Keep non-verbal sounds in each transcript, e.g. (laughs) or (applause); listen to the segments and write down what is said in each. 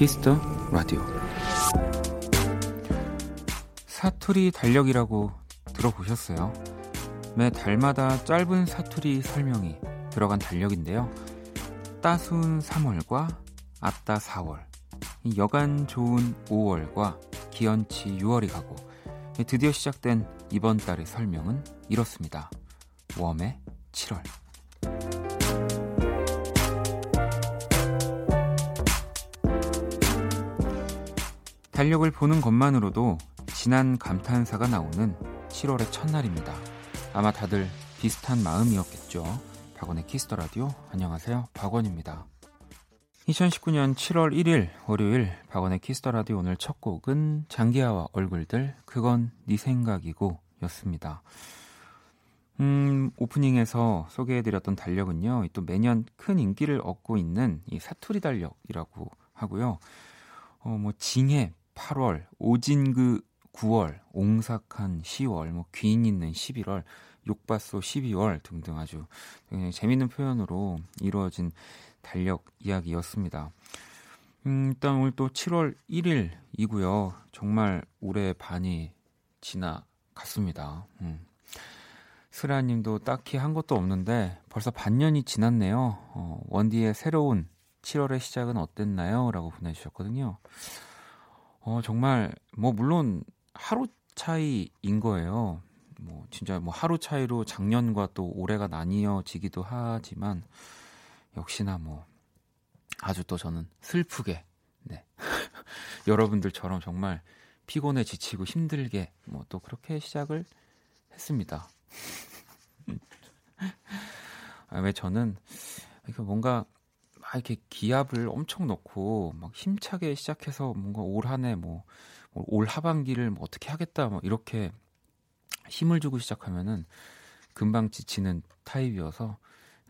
Kiss the Radio 사투리 달력이라고 들어보셨어요? 매 달마다 짧은 사투리 설명이 들어간 달력인데요. 따순 3월과 아따 4월, 여간 좋은 5월과 기언치 6월이 가고 드디어 시작된 이번 달의 설명은 이렇습니다. 워매 7월. 달력을 보는 것만으로도 진한 감탄사가 나오는 7월의 첫날입니다. 아마 다들 비슷한 마음이었겠죠. 박원의 Kiss the Radio 안녕하세요. 박원입니다. 2019년 7월 1일 월요일 박원의 Kiss the Radio 오늘 첫 곡은 장기하와 얼굴들 그건 네 생각이고 였습니다. 음, 오프닝에서 소개해드렸던 달력은요, 또 매년 큰 인기를 얻고 있는 이 사투리 달력이라고 하고요. 어, 뭐, 징해 8월, 오진그 9월, 옹삭한 10월, 뭐, 귀인 있는 11월, 욕받소 12월 등등 아주 재밌는 표현으로 이루어진 달력 이야기였습니다. 음, 일단 오늘 또 7월 1일이고요. 정말 올해 반이 지나갔습니다. 음. 스라님도 딱히 한 것도 없는데 벌써 반년이 지났네요. 어, 원디의 새로운 7월의 시작은 어땠나요? 라고 보내주셨거든요. 어, 정말, 뭐, 물론 하루 차이인 거예요. 뭐, 진짜 뭐 하루 차이로 작년과 또 올해가 나뉘어지기도 하지만, 역시나 뭐, 아주 또 저는 슬프게, 네. (laughs) 여러분들처럼 정말 피곤해 지치고 힘들게, 뭐 또 그렇게 시작을 했습니다. (laughs) 아, 왜 저는 뭔가 막 이렇게 기압을 엄청 넣고 막 힘차게 시작해서 뭔가 올 한해 뭐 올 하반기를 뭐 어떻게 하겠다 뭐 이렇게 힘을 주고 시작하면은 금방 지치는 타입이어서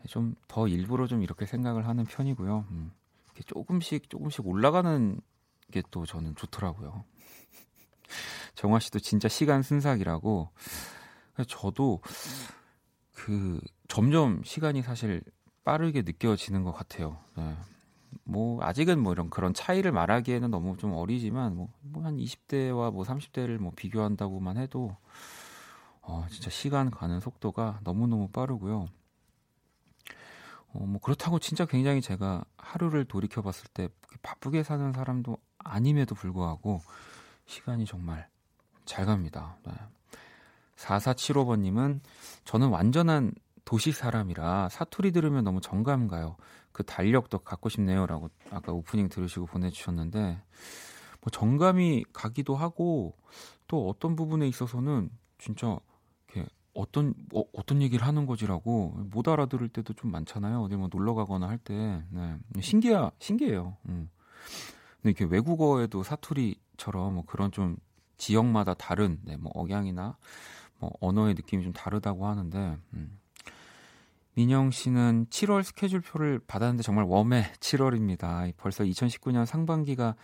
좀 더 일부러 좀 이렇게 생각을 하는 편이고요. 음, 이렇게 조금씩 조금씩 올라가는 게 또 저는 좋더라고요. 정화 씨도 진짜 시간 순삭이라고 저도 그 점점 시간이 사실 빠르게 느껴지는 것 같아요. 네. 뭐 아직은 뭐 이런 그런 차이를 말하기에는 너무 좀 어리지만 뭐한 뭐 20대와 뭐 30대를 뭐 비교한다고만 해도 어 진짜 시간 가는 속도가 너무너무 빠르고요. 어 뭐 그렇다고 진짜 굉장히 제가 하루를 돌이켜 봤을 때 바쁘게 사는 사람도 아님에도 불구하고 시간이 정말 잘 갑니다. 네. 4475번 님은 저는 완전한 도시 사람이라 사투리 들으면 너무 정감 가요. 그 달력도 갖고 싶네요라고 아까 오프닝 들으시고 보내주셨는데 뭐 정감이 가기도 하고 또 어떤 부분에 있어서는 진짜 이렇게 어떤 어, 떤 얘기를 하는 거지라고 못 알아들을 때도 좀 많잖아요. 어디 뭐 놀러 가거나 할 때. 네. 신기하 신기해요. 음. 근데 이렇게 외국어에도 사투리처럼 뭐 그런 좀 지역마다 다른 네, 뭐 억양이나 뭐 언어의 느낌이 좀 다르다고 하는데 음. 민영 씨는 7월 스케줄표를 받았는데 정말 웜의 7월입니다. 벌써 2019년 상반기가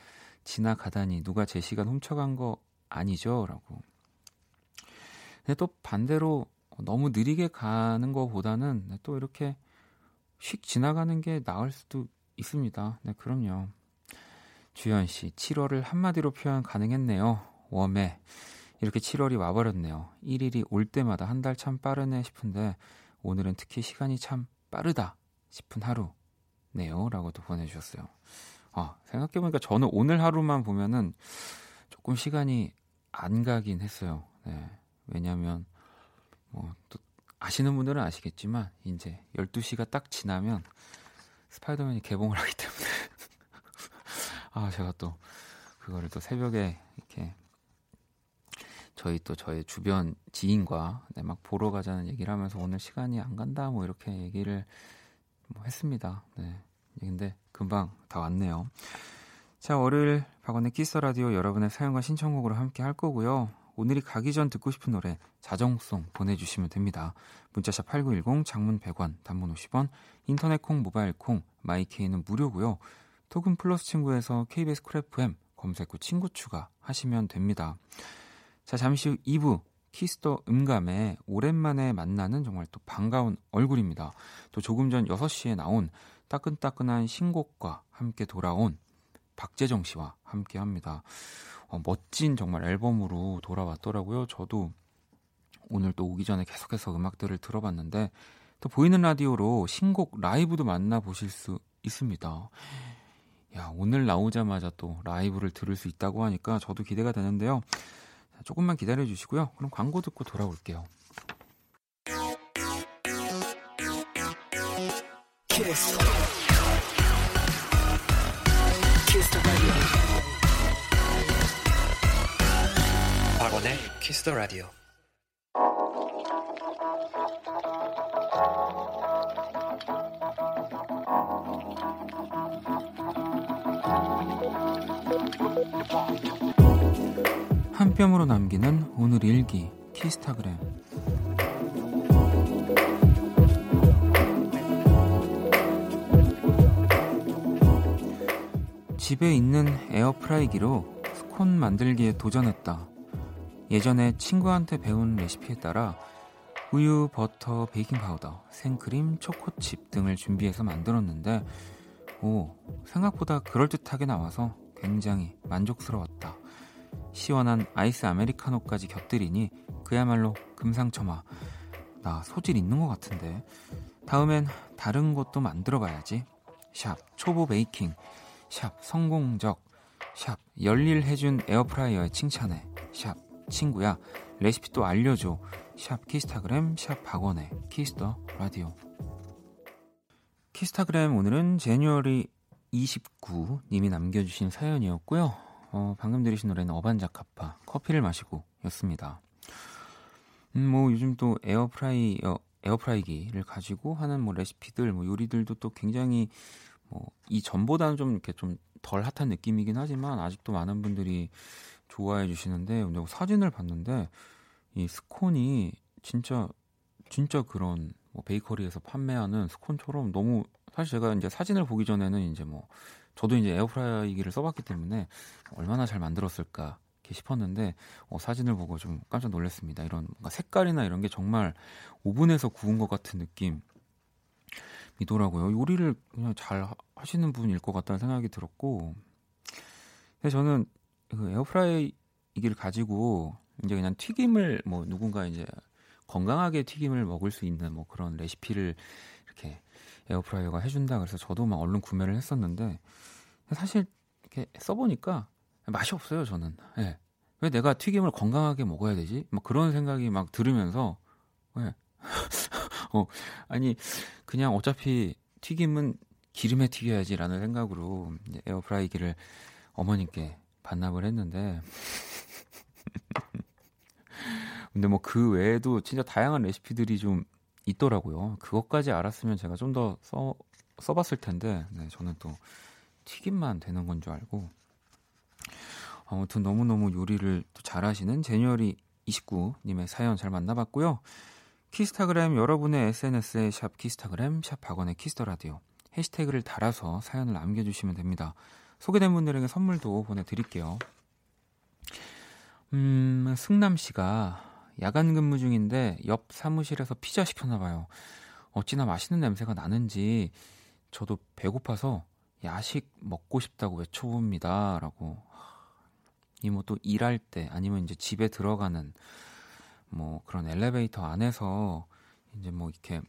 지나가다니 누가 제 시간 훔쳐간 거 아니죠? 라고. 근데 또 반대로 너무 느리게 가는 것보다는 또 이렇게 휙 지나가는 게 나을 수도 있습니다. 네, 그럼요. 주현 씨, 7월을 한마디로 표현 가능했네요. 웜에. 이렇게 7월이 와버렸네요. 1일이 올 때마다 한 달 참 빠르네 싶은데 오늘은 특히 시간이 참 빠르다 싶은 하루네요. 라고도 보내주셨어요. 아, 생각해보니까 저는 오늘 하루만 보면은 조금 시간이 안 가긴 했어요. 네. 왜냐면, 뭐, 또, 아시는 분들은 아시겠지만, 이제 12시가 딱 지나면 스파이더맨이 개봉을 하기 때문에. (laughs) 아, 제가 또, 그거를 또 새벽에 이렇게 저희 또 저희 주변 지인과 네, 막 보러 가자는 얘기를 하면서 오늘 시간이 안 간다 뭐 이렇게 얘기를 뭐 했습니다. 네. 근데 금방 다 왔네요. 자, 월요일 박원의 키스 라디오 여러분의 사연과 신청곡으로 함께 할 거고요. 오늘이 가기 전 듣고 싶은 노래 자정송 보내주시면 됩니다. 문자샵 8910 장문 100원 단문 50원 인터넷 콩 모바일 콩 My K는 무료고요. 톡은 플러스 친구에서 KBS Cool FM 검색 후 친구 추가 하시면 됩니다. 자, 잠시 후 2부 Kiss the 음감에 오랜만에 만나는 정말 또 반가운 얼굴입니다. 또 조금 전 6시에 나온 따끈따끈한 신곡과 함께 돌아온 박재정 씨와 함께 합니다. 어, 멋진 정말 앨범으로 돌아왔더라고요. 저도 오늘 또 오기 전에 계속해서 음악들을 들어봤는데 또 보이는 라디오로 신곡 라이브도 만나보실 수 있습니다. 야, 오늘 나오자마자 또 라이브를 들을 수 있다고 하니까 저도 기대가 되는데요. 조금만 기다려 주시고요. 그럼 광고 듣고 돌아올게요. 키스. 키스 박원의 키스 더 라디오. 한 뼘으로 남기는 오늘 일기 키스타그램 집에 있는 에어프라이기로 스콘 만들기에 도전했다. 예전에 친구한테 배운 레시피에 따라 우유, 버터, 베이킹 파우더, 생크림, 초코칩 등을 준비해서 만들었는데 오, 생각보다 그럴듯하게 나와서 굉장히 만족스러웠다. 시원한 아이스 아메리카노까지 곁들이니 그야말로 금상첨화. 나 소질 있는 것 같은데. 다음엔 다른 것도 만들어 봐야지. 샵 초보 베이킹. 샵 성공적. 샵 열일 해준 에어프라이어에 칭찬해. 샵 친구야 레시피 또 알려줘. 샵 키스타그램 샵 박원의 Kiss the Radio. 키스타그램 오늘은 January 29님이 남겨주신 사연이었고요. 어, 방금 들으신 노래는 어반자카파 커피를 마시고 였습니다. 음, 뭐 요즘 또 에어프라이 어 에어프라이기를 가지고 하는 뭐 레시피들 뭐 요리들도 또 굉장히 뭐 이 전보다는 좀 이렇게 좀 덜 핫한 느낌이긴 하지만 아직도 많은 분들이 좋아해 주시는데 근데 사진을 봤는데 이 스콘이 진짜 진짜 그런 뭐 베이커리에서 판매하는 스콘처럼 너무 사실 제가 이제 사진을 보기 전에는 이제 뭐 저도 이제 에어프라이기를 써봤기 때문에 얼마나 잘 만들었을까 싶었는데 어, 사진을 보고 좀 깜짝 놀랐습니다. 이런 뭔가 색깔이나 이런 게 정말 오븐에서 구운 것 같은 느낌이더라고요. 요리를 그냥 잘 하시는 분일 것 같다는 생각이 들었고, 근데 저는 그 에어프라이기를 가지고 이제 그냥 튀김을 뭐 누군가 이제 건강하게 튀김을 먹을 수 있는 뭐 그런 레시피를 이렇게 에어프라이어가 해준다 그래서 저도 막 얼른 구매를 했었는데 사실 이렇게 써보니까 맛이 없어요 저는. 네. 왜 내가 튀김을 건강하게 먹어야 되지? 막 그런 생각이 막 들으면서 왜? (laughs) 어, 아니 그냥 어차피 튀김은 기름에 튀겨야지라는 생각으로 에어프라이기를 어머님께 반납을 했는데 (laughs) 근데 뭐 그 외에도 진짜 다양한 레시피들이 좀 있더라고요. 그것까지 알았으면 제가 좀 더 써, 써봤을 텐데, 네, 저는 또 튀김만 되는 건 줄 알고. 아무튼 너무너무 요리를 또 잘하시는 제니얼이 29님의 사연 잘 만나봤고요. 키스타그램 여러분의 SNS에 샵 키스타그램 샵 박원의 키스터라디오 해시태그를 달아서 사연을 남겨주시면 됩니다. 소개된 분들에게 선물도 보내드릴게요. 음, 승남 씨가 야간 근무 중인데 옆 사무실에서 피자 시켰나 봐요. 어찌나 맛있는 냄새가 나는지 저도 배고파서 야식 먹고 싶다고 외쳐봅니다. 라고. 이 뭐 또 일할 때 아니면 이제 집에 들어가는 뭐 그런 엘리베이터 안에서 이제 뭐 이렇게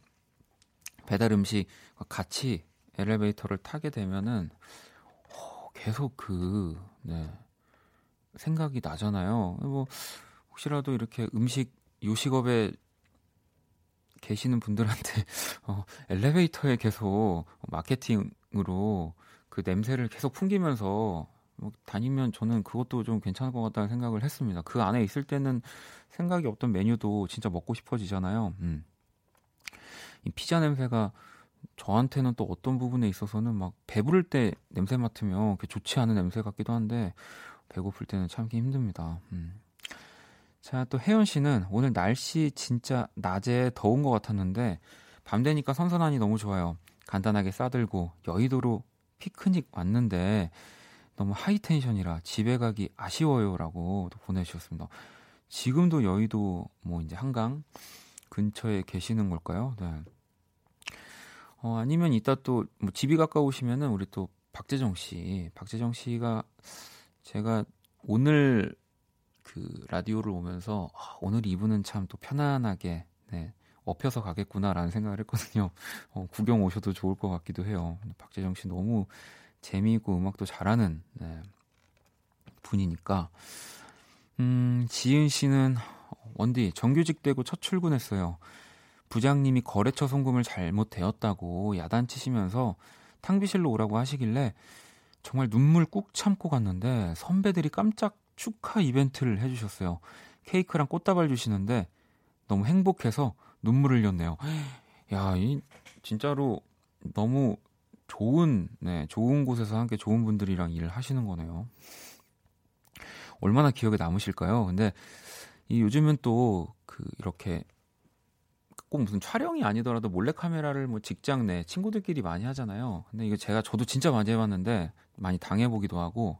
배달 음식 같이 엘리베이터를 타게 되면은 어, 계속 그, 네, 생각이 나잖아요. 뭐 혹시라도 이렇게 음식 요식업에 계시는 분들한테 (laughs) 어, 엘리베이터에 계속 마케팅으로 그 냄새를 계속 풍기면서 뭐 다니면 저는 그것도 좀 괜찮을 것 같다는 생각을 했습니다. 그 안에 있을 때는 생각이 없던 메뉴도 진짜 먹고 싶어지잖아요. 음. 이 피자 냄새가 저한테는 또 어떤 부분에 있어서는 막 배부를 때 냄새 맡으면 좋지 않은 냄새 같기도 한데 배고플 때는 참기 힘듭니다. 음. 자, 또 혜연 씨는 오늘 날씨 진짜 낮에 더운 것 같았는데 밤 되니까 선선하니 너무 좋아요. 간단하게 싸들고 여의도로 피크닉 왔는데 너무 하이텐션이라 집에 가기 아쉬워요라고 또 보내주셨습니다. 지금도 여의도 뭐 이제 한강 근처에 계시는 걸까요? 네. 어, 아니면 이따 또 뭐 집이 가까우시면은 우리 또 박재정 씨, 박재정 씨가 제가 오늘 그 라디오를 오면서 아, 오늘 이분은 참 또 편안하게 네, 업혀서 가겠구나라는 생각을 했거든요. (laughs) 어, 구경 오셔도 좋을 것 같기도 해요. 박재정 씨 너무 재미있고 음악도 잘하는 네, 분이니까. 음, 지은 씨는 원디 정규직 되고 첫 출근했어요. 부장님이 거래처 송금을 잘못되었다고 야단치시면서 탕비실로 오라고 하시길래 정말 눈물 꾹 참고 갔는데 선배들이 깜짝 축하 이벤트를 해주셨어요. 케이크랑 꽃다발 주시는데 너무 행복해서 눈물을 흘렸네요. (gasps) 야, 이 진짜로 너무 좋은 네, 좋은 곳에서 함께 좋은 분들이랑 일을 하시는 거네요. 얼마나 기억에 남으실까요? 근데 이 요즘은 또 그 이렇게 꼭 무슨 촬영이 아니더라도 몰래 카메라를 뭐 직장 내 친구들끼리 많이 하잖아요. 근데 이거 제가 저도 진짜 많이 해봤는데 많이 당해보기도 하고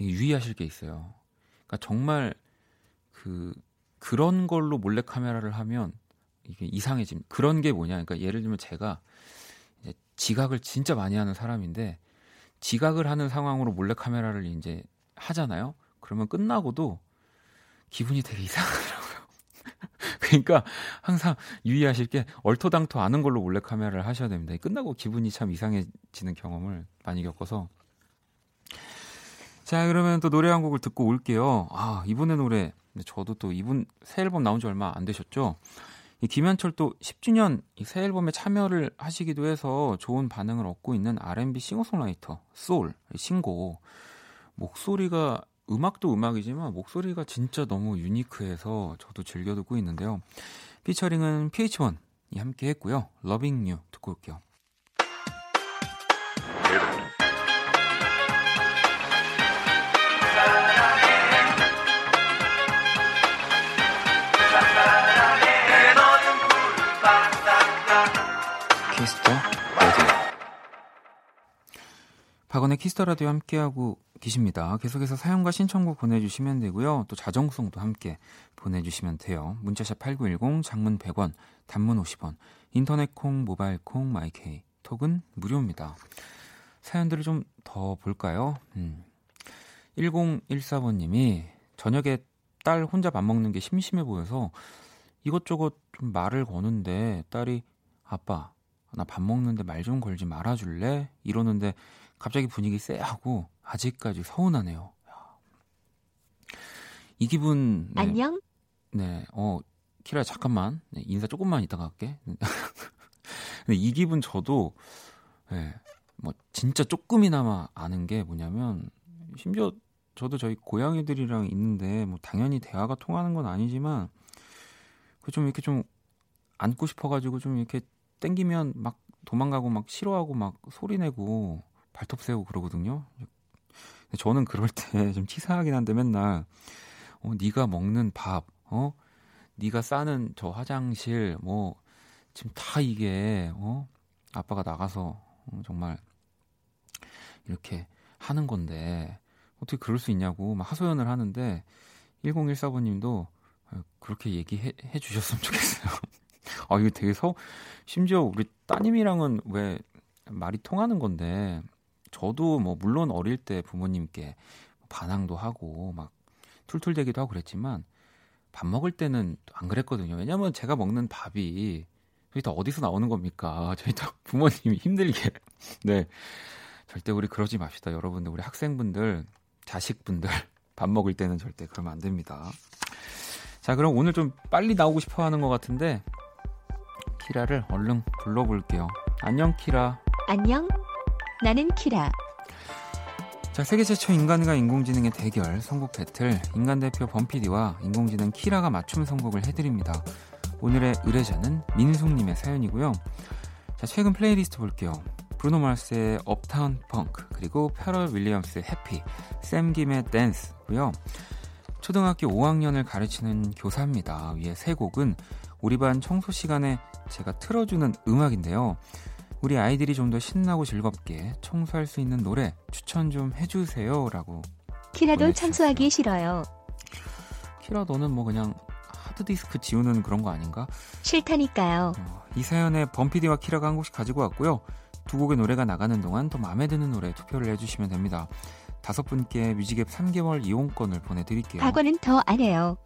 유의하실 게 있어요. 그러니까 정말 그 그런 걸로 몰래 카메라를 하면 이게 이상해짐. 그런 게 뭐냐? 그러니까 예를 들면 제가 이제 지각을 진짜 많이 하는 사람인데 지각을 하는 상황으로 몰래 카메라를 이제 하잖아요. 그러면 끝나고도 기분이 되게 이상하더라고요. (laughs) 그러니까 항상 유의하실 게 얼토당토 아는 걸로 몰래 카메라를 하셔야 됩니다. 끝나고 기분이 참 이상해지는 경험을 많이 겪어서 자, 그러면 또 노래 한 곡을 듣고 올게요. 아, 이분의 노래. 저도 또 이분 새 앨범 나온 지 얼마 안 되셨죠? 이 김현철 또 10주년 새 앨범에 참여를 하시기도 해서 좋은 반응을 얻고 있는 R&B 싱어송라이터 소울 신곡 목소리가 음악도 음악이지만 목소리가 진짜 너무 unique해서 저도 즐겨 듣고 있는데요. 피처링은 pH-1이 함께 했고요. Loving You 듣고 올게요. Kiss the Radio 박원의 Kiss the Radio 함께하고 계십니다. 계속해서 사연과 신청곡 보내주시면 되고요. 또 자정송도 함께 보내주시면 돼요. 문자샵 8910 장문 100원 단문 50원 인터넷 콩 모바일 콩 My K 톡은 무료입니다. 사연들을 좀 더 볼까요? 음. 1014번님이 저녁에 딸 혼자 밥 먹는 게 심심해 보여서 이것저것 좀 말을 거는데 딸이 아빠 나 밥 먹는데 말 좀 걸지 말아줄래? 이러는데 갑자기 분위기 쎄하고 아직까지 서운하네요. 이 기분 네. 안녕? 네. 어 키라 잠깐만 네, 인사 조금만 이따가 할게. (laughs) 근데 이 기분 저도 네, 뭐 진짜 조금이나마 아는 게 뭐냐면 심지어 저도 저희 고양이들이랑 있는데 뭐 당연히 대화가 통하는 건 아니지만 그 좀 이렇게 좀 안고 싶어가지고 좀 이렇게 땡기면 막 도망가고 막 싫어하고 막 소리내고 발톱 세우고 그러거든요. 저는 그럴 때 (laughs) 좀 치사하긴 한데 맨날 어 네가 먹는 밥, 어 네가 싸는 저 화장실 뭐 지금 다 이게 어 아빠가 나가서 어, 정말 이렇게 하는 건데 어떻게 그럴 수 있냐고 막 하소연을 하는데 1014번님도 그렇게 얘기해 주셨으면 좋겠어요. (laughs) 아 이거 되게 서 심지어 우리 따님이랑은 왜 말이 통하는 건데 저도 뭐 물론 어릴 때 부모님께 반항도 하고 막 툴툴대기도 하고 그랬지만 밥 먹을 때는 안 그랬거든요. 왜냐면 제가 먹는 밥이 저희 다 어디서 나오는 겁니까? (laughs) 저희 다 부모님이 힘들게. (laughs) 네. 절대 우리 그러지 맙시다. 여러분들, 우리 학생분들, 자식분들, (laughs) 밥 먹을 때는 절대 그러면 안 됩니다. 자, 그럼 오늘 좀 빨리 나오고 싶어 하는 것 같은데, 키라를 얼른 불러볼게요. 안녕, 키라. 안녕. 나는 키라. 자, 세계 최초 인간과 인공지능의 대결 선곡 배틀 인간 대표 범피디와 인공지능 키라가 맞춤 선곡을 해드립니다. 오늘의 의뢰자는 민숙님의 사연이고요. 자, 최근 플레이리스트 볼게요. 브루노 마스의 업타운 펑크 그리고 페럴 윌리엄스의 해피, 샘 김의 댄스고요. 초등학교 5학년을 가르치는 교사입니다. 위에 세 곡은 우리 반 청소 시간에 제가 틀어주는 음악인데요. 우리 아이들이 좀 더 신나고 즐겁게 청소할 수 있는 노래 추천 좀 해주세요 라고. 키라도 청소하기 싫어요. 키라 너는 뭐 그냥 하드디스크 지우는 그런 거 아닌가? 싫다니까요. 어, 이 사연에 범피디와 키라가 한 곡씩 가지고 왔고요. 두 곡의 노래가 나가는 동안 더 마음에 드는 노래 투표를 해주시면 됩니다. 다섯 분께 뮤직앱 3개월 이용권을 보내드릴게요. 과거는 더 안 해요.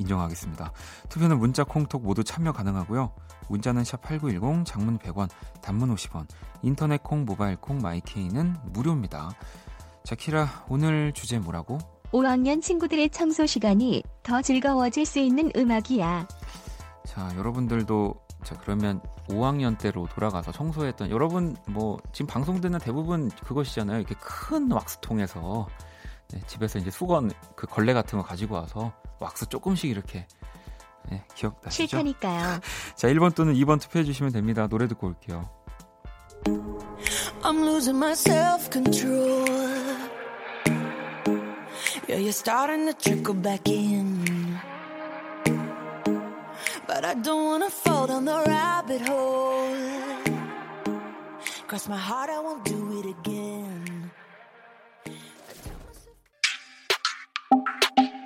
아, 인정하겠습니다. 투표는 문자, 콩톡 모두 참여 가능하고요. 문자는 샵8910, 장문 100원, 단문 50원, 인터넷 콩, 모바일 콩, 마이케이는 무료입니다. 자, 키라, 오늘 주제 뭐라고? 5학년 친구들의 청소 시간이 더 즐거워질 수 있는 음악이야. 자, 여러분들도 자, 그러면 5학년 때로 돌아가서 청소했던 여러분 뭐 지금 방송 듣는 대부분 그것이잖아요. 이렇게 큰 왁스통에서 네, 집에서 이제 수건 그 걸레 같은 거 가지고 와서 왁스 조금씩 이렇게 네, 기억나시죠? 싫다니까요. 자, 1번 또는 2번 투표해 주시면 됩니다. 노래 듣고 올게요. I'm losing my self control. Yeah, you're starting to trickle back in. But I don't wanna fall down the rabbit hole. Cross my heart, I won't do it again.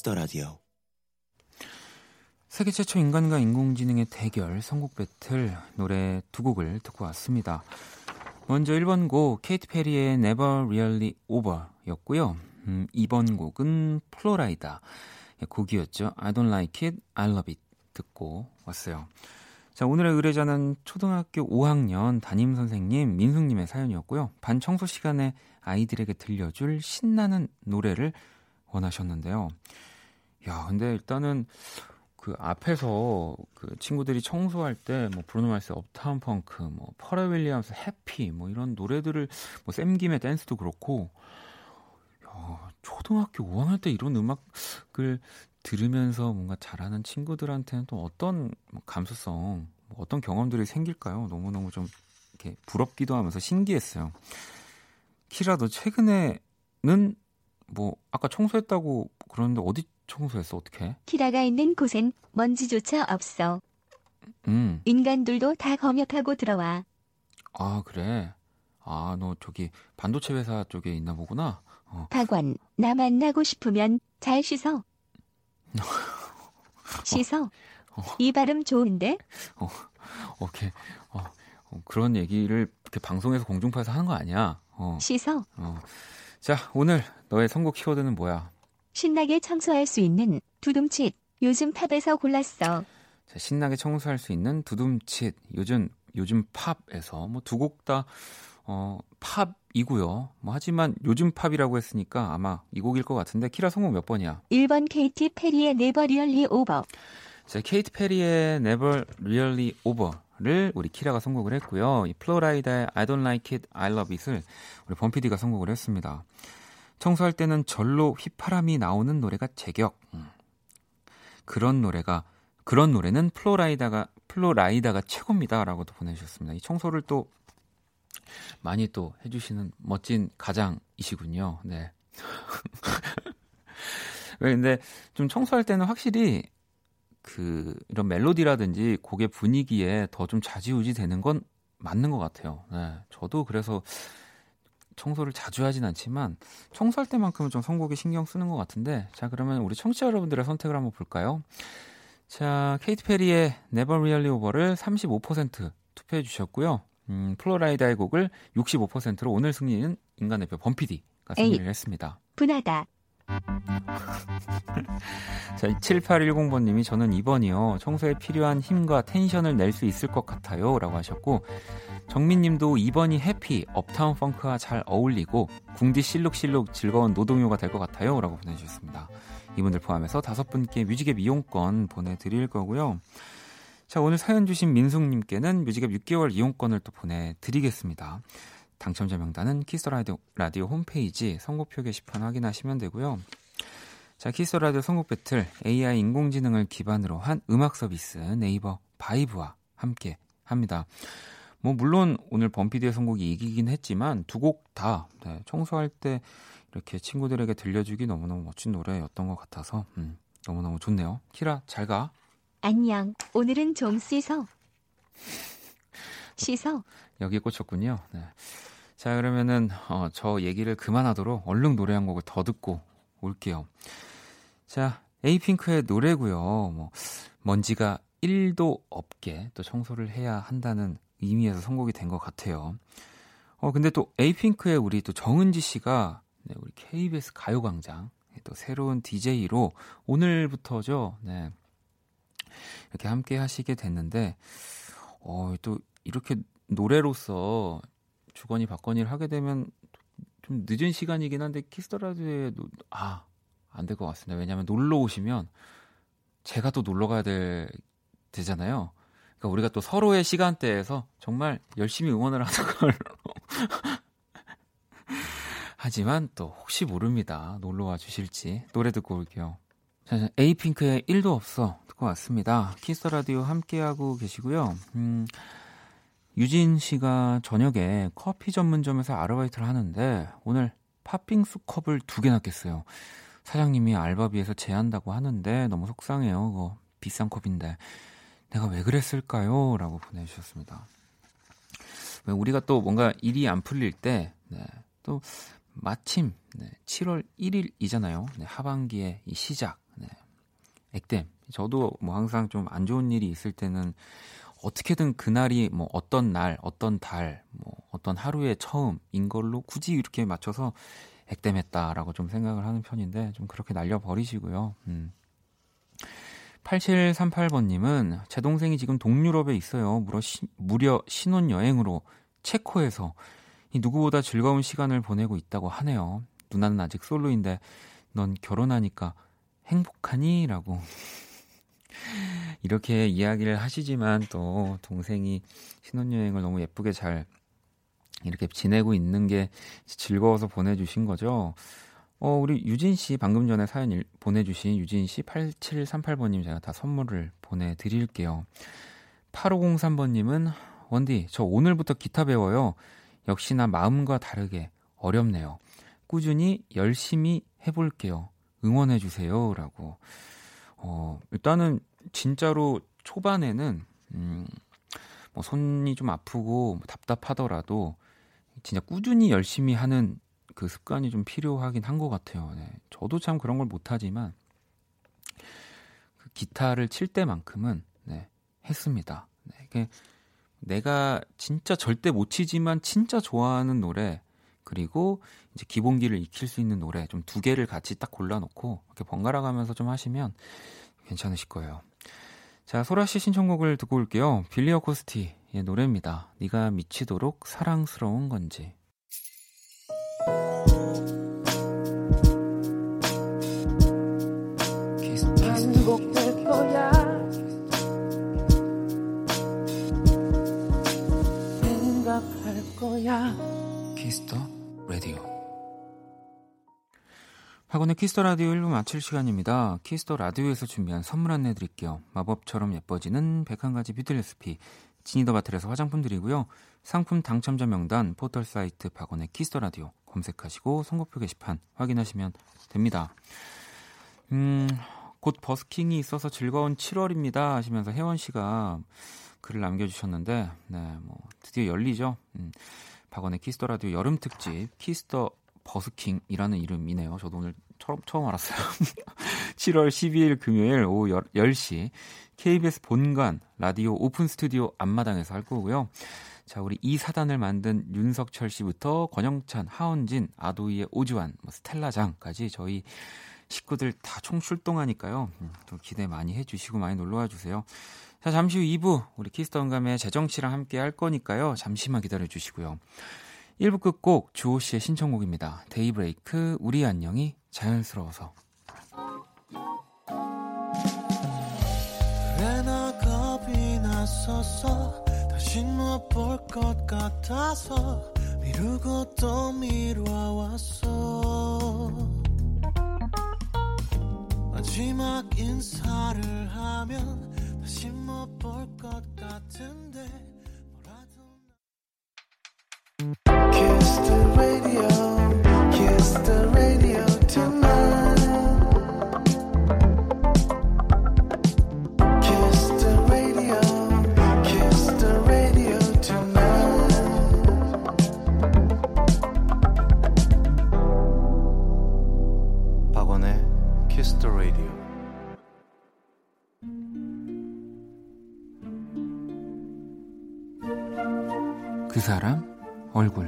Kiss the Radio. 세계 최초 인간과 인공지능의 대결 선곡 배틀 노래 두 곡을 듣고 왔습니다. 먼저 1번 곡 케이티 페리의 Never Really Over였고요. 음, 2번 곡은 Flo Rida 곡이었죠. I Don't Like It, I Love It 듣고 왔어요. 자 오늘의 의뢰자는 초등학교 5학년 담임 선생님 민숙님의 사연이었고요. 반 청소 시간에 아이들에게 들려줄 신나는 노래를 원하셨는데요. 야 근데 일단은 그 앞에서 그 친구들이 청소할 때 뭐 브루노 마스 업타운 펑크, 뭐 퍼레 윌리엄스 해피 뭐 이런 노래들을 뭐 샘김의 댄스도 그렇고 야, 초등학교 5학년 때 이런 음악을 들으면서 뭔가 잘하는 친구들한테는 또 어떤 뭐 감수성, 뭐 어떤 경험들이 생길까요? 너무너무 좀 이렇게 부럽기도 하면서 신기했어요. 키라도 최근에는 뭐 아까 청소했다고 그러는데 어디 청소했어 어떻게? 키라가 있는 곳엔 먼지조차 없어. 음. 인간들도 다 검역하고 들어와. 아 그래. 아 너 저기 반도체 회사 쪽에 있나 보구나. 어. 박원, 나 만나고 싶으면 잘 씻어. (laughs) 씻어. 이 발음 좋은데? 오케이. 어, 어, 그런 얘기를 이렇게 방송에서 공중파에서 하는 거 아니야. 어. 씻어. 어. 자 오늘 너의 선곡 키워드는 뭐야? 신나게 청소할 수 있는 두둠칫. 요즘 팝에서 골랐어. 자, 신나게 청소할 수 있는 두둠칫 요즘 요즘 팝에서 뭐 두 곡 다 어, 팝이고요. 뭐 하지만 요즘 팝이라고 했으니까 아마 이 곡일 것 같은데 키라 선곡 몇 번이야? 1번 케이티 페리의 Never Really Over. 자, 케이티 페리의 Never Really Over를 우리 키라가 선곡을 했고요. 이 Flo Rida의 I Don't Like It, I Love It을 우리 범피디가 선곡을 했습니다. 청소할 때는 절로 휘파람이 나오는 노래가 제격. 음. 그런 노래가 그런 노래는 플로라이다가 플로라이다가 최고입니다라고도 보내주셨습니다. 이 청소를 또 많이 또 해주시는 멋진 가장이시군요. 네. (laughs) 왜 근데 좀 청소할 때는 확실히 그 이런 멜로디라든지 곡의 분위기에 더 좀 좌지우지 되는 건 맞는 것 같아요. 네. 저도 그래서 청소를 자주 하진 않지만 청소할 때만큼은 좀 선곡에 신경 쓰는 것 같은데 자 그러면 우리 청취자 여러분들의 선택을 한번 볼까요? 자 케이트 페리의 Never Really Over를 35% 투표해 주셨고요. 음, 플로라이다의 곡을 65%로 오늘 승리는 인간의 표 범피디가 승리를 에이. 했습니다. 분하다. (laughs) 자, 7810번님이 저는 2번이요. 청소에 필요한 힘과 텐션을 낼 수 있을 것 같아요. 라고 하셨고, 정민님도 2번이 해피, 업타운 펑크와 잘 어울리고, 궁디 실룩실룩 즐거운 노동요가 될 것 같아요. 라고 보내주셨습니다. 이분들 포함해서 다섯 분께 뮤직앱 이용권 보내드릴 거고요. 자, 오늘 사연 주신 민숙님께는 뮤직앱 6개월 이용권을 또 보내드리겠습니다. 당첨자 명단은 Kiss the Radio, Radio 홈페이지 선곡표 게시판 확인하시면 되고요. 자, Kiss the Radio 선곡 battle AI 인공지능을 기반으로 한 음악 서비스 네이버 VIBE와 함께 합니다. 뭐 물론 오늘 범피디의 선곡이 이기긴 했지만 두 곡다 네, 청소할 때 이렇게 친구들에게 들려주기 너무너무 멋진 노래였던 것 같아서 음, 너무너무 좋네요. 키라 잘 가. 안녕. 오늘은 좀 씻어. 씻어. 여기에 꽂혔군요. 네. 자 그러면은 어, 저 얘기를 그만하도록 얼른 노래 한 곡을 더 듣고 올게요. 자 에이핑크의 노래고요. 뭐 먼지가 1도 없게 또 청소를 해야 한다는 의미에서 선곡이 된 것 같아요. 어 근데 또 에이핑크의 우리 또 정은지 씨가 네, 우리 KBS 가요광장 또 새로운 DJ로 오늘부터죠. 네. 이렇게 함께 하시게 됐는데 어, 또 이렇게 노래로서 주거니 받거니를 하게 되면 좀 늦은 시간이긴 한데 키스터라디오에 아, 안 될 것 같습니다. 왜냐하면 놀러 오시면 제가 또 놀러 가야 될 되잖아요. 그러니까 우리가 또 서로의 시간대에서 정말 열심히 응원을 하는 걸로 (laughs) 하지만 또 혹시 모릅니다. 놀러 와 주실지 노래 듣고 올게요. 자, 에이핑크의 1도 없어 듣고 왔습니다. Kiss the Radio 함께하고 계시고요. 음, 유진 씨가 저녁에 커피 전문점에서 아르바이트를 하는데 오늘 팥빙수 컵을 두 개나 깼어요. 사장님이 알바비에서 제한다고 하는데 너무 속상해요. 그거 비싼 컵인데 내가 왜 그랬을까요? 라고 보내주셨습니다. 우리가 또 뭔가 일이 안 풀릴 때, 네, 또 마침 네, 7월 1일이잖아요. 네, 하반기의 이 시작. 네, 액땜. 저도 뭐 항상 좀 안 좋은 일이 있을 때는 어떻게든 그날이 뭐 어떤 날, 어떤 달, 뭐 어떤 하루의 처음인 걸로 굳이 이렇게 맞춰서 액땜했다라고 좀 생각을 하는 편인데 좀 그렇게 날려버리시고요. 음. 8738번님은 제 동생이 지금 동유럽에 있어요. 무려, 시, 무려 신혼여행으로 체코에서 이 누구보다 즐거운 시간을 보내고 있다고 하네요. 누나는 아직 솔로인데 넌 결혼하니까 행복하니? 라고 이렇게 이야기를 하시지만 또 동생이 신혼여행을 너무 예쁘게 잘 이렇게 지내고 있는 게 즐거워서 보내주신 거죠. 어, 우리 유진 씨 방금 전에 사연 일, 보내주신 유진 씨 8738번님 제가 다 선물을 보내드릴게요. 8503번님은 원디, 저 오늘부터 기타 배워요. 역시나 마음과 다르게 어렵네요. 꾸준히 열심히 해볼게요. 응원해주세요. 라고. 어, 일단은 진짜로 초반에는, 음, 뭐 손이 좀 아프고 뭐 답답하더라도 진짜 꾸준히 열심히 하는 그 습관이 좀 필요하긴 한 것 같아요. 네. 저도 참 그런 걸 못하지만 그 기타를 칠 때만큼은 네, 했습니다. 네, 내가 진짜 절대 못 치지만 진짜 좋아하는 노래 그리고 이제 기본기를 익힐 수 있는 노래 좀 두 개를 같이 딱 골라놓고 이렇게 번갈아 가면서 좀 하시면 괜찮으실 거예요. 자, 소라 씨 신청곡을 듣고 올게요. 빌리 어코스티의 노래입니다. 네가 미치도록 사랑스러운 건지. 반복될 거야. 생각할 거야. 박원의 키스 더 라디오 1부 마칠 시간입니다. 키스 더 라디오에서 준비한 선물 안내 드릴게요. 마법처럼 예뻐지는 101가지 뷰티 레시피 지니 더 바틀에서 화장품 드리고요. 상품 당첨자 명단 포털 사이트 박원의 키스 더 라디오 검색하시고 선곡표 게시판 확인하시면 됩니다. 음, 곧 버스킹이 있어서 즐거운 7월입니다 하시면서 혜원 씨가 글을 남겨주셨는데, 네, 뭐 드디어 열리죠. 음, 박원의 키스 더 라디오 여름 특집 키스 더 버스킹이라는 이름이네요. 저도 오늘 처음, 처음 알았어요. (laughs) 7월 12일 금요일 오후 10, 시 KBS 본관 라디오 오픈 스튜디오 앞마당에서 할 거고요. 자, 우리 이 사단을 만든 윤석철 씨부터 권영찬, 하원진, 아도이의 오주환, 뭐 스텔라장까지 저희 식구들 다 총 출동하니까요. 음, 또 기대 많이 해주시고 많이 놀러와 주세요. 자, 잠시 후 2부 우리 키스 더 음감회 재정 씨랑 함께 할 거니까요. 잠시만 기다려 주시고요. 1부 끝곡 주호 씨의 신청곡입니다. 데이브레이크 우리 안녕이 자연스러워서. 다신 못볼 것 같아서 미루고 또 미뤄왔어 마지막 인사를 하면 다시 못볼것 같은데 그 사람 얼굴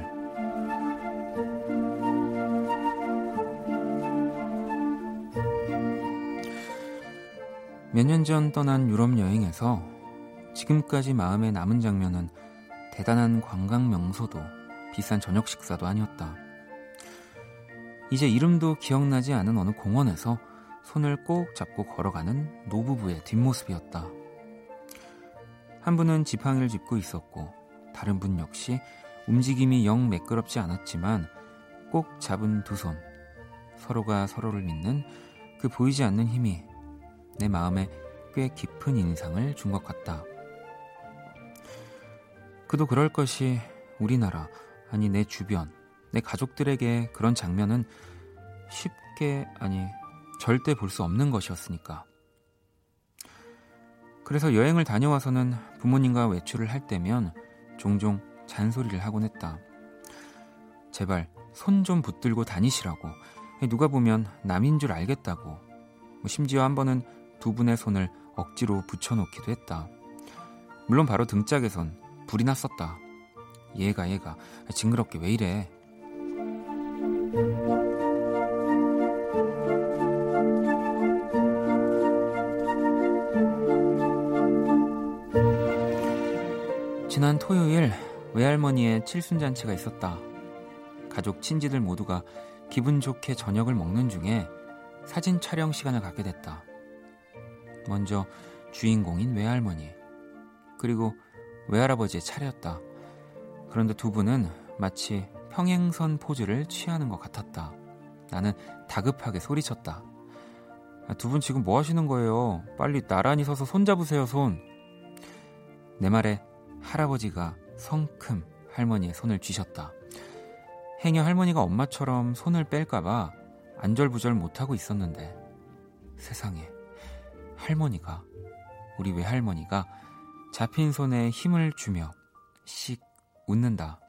몇 년 전 떠난 유럽 여행에서 지금까지 마음에 남은 장면은 대단한 관광 명소도 비싼 저녁 식사도 아니었다. 이제 이름도 기억나지 않은 어느 공원에서 손을 꼭 잡고 걸어가는 노부부의 뒷모습이었다. 한 분은 지팡이를 짚고 있었고 다른 분 역시 움직임이 영 매끄럽지 않았지만 꼭 잡은 두 손, 서로가 서로를 믿는 그 보이지 않는 힘이 내 마음에 꽤 깊은 인상을 준 것 같다. 그도 그럴 것이 우리나라, 아니 내 주변, 내 가족들에게 그런 장면은 쉽게, 아니 절대 볼 수 없는 것이었으니까. 그래서 여행을 다녀와서는 부모님과 외출을 할 때면 종종 잔소리를 하곤 했다. 제발 손 좀 붙들고 다니시라고. 누가 보면 남인 줄 알겠다고. 뭐 심지어 한 번은 두 분의 손을 억지로 붙여놓기도 했다. 물론 바로 등짝에선 불이 났었다. 얘가 얘가 징그럽게 왜 이래? 지난 토요일 외할머니의 칠순잔치가 있었다. 가족 친지들 모두가 기분 좋게 저녁을 먹는 중에 사진 촬영 시간을 갖게 됐다. 먼저 주인공인 외할머니, 그리고 외할아버지의 차례였다. 그런데 두 분은 마치 평행선 포즈를 취하는 것 같았다. 나는 다급하게 소리쳤다. 두 분 지금 뭐 하시는 거예요? 빨리 나란히 서서 손 잡으세요, 손. 내 말에 할아버지가 성큼 할머니의 손을 쥐셨다. 행여 할머니가 엄마처럼 손을 뺄까봐 안절부절 못하고 있었는데 세상에 할머니가 우리 외할머니가 잡힌 손에 힘을 주며 씩 웃는다.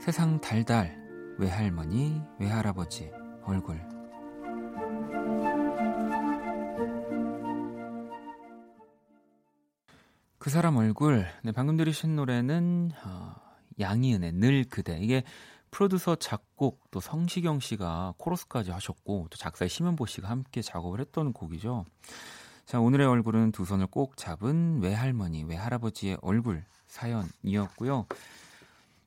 세상 달달 외할머니 외할아버지 얼굴 그 사람 얼굴. 네, 방금 들으신 노래는 어, 양희은의 늘 그대. 이게 프로듀서 작곡 또 성시경 씨가 코러스까지 하셨고 또 작사의 심현보 씨가 함께 작업을 했던 곡이죠. 자, 오늘의 얼굴은 두 손을 꼭 잡은 외할머니, 외할아버지의 얼굴 사연이었고요.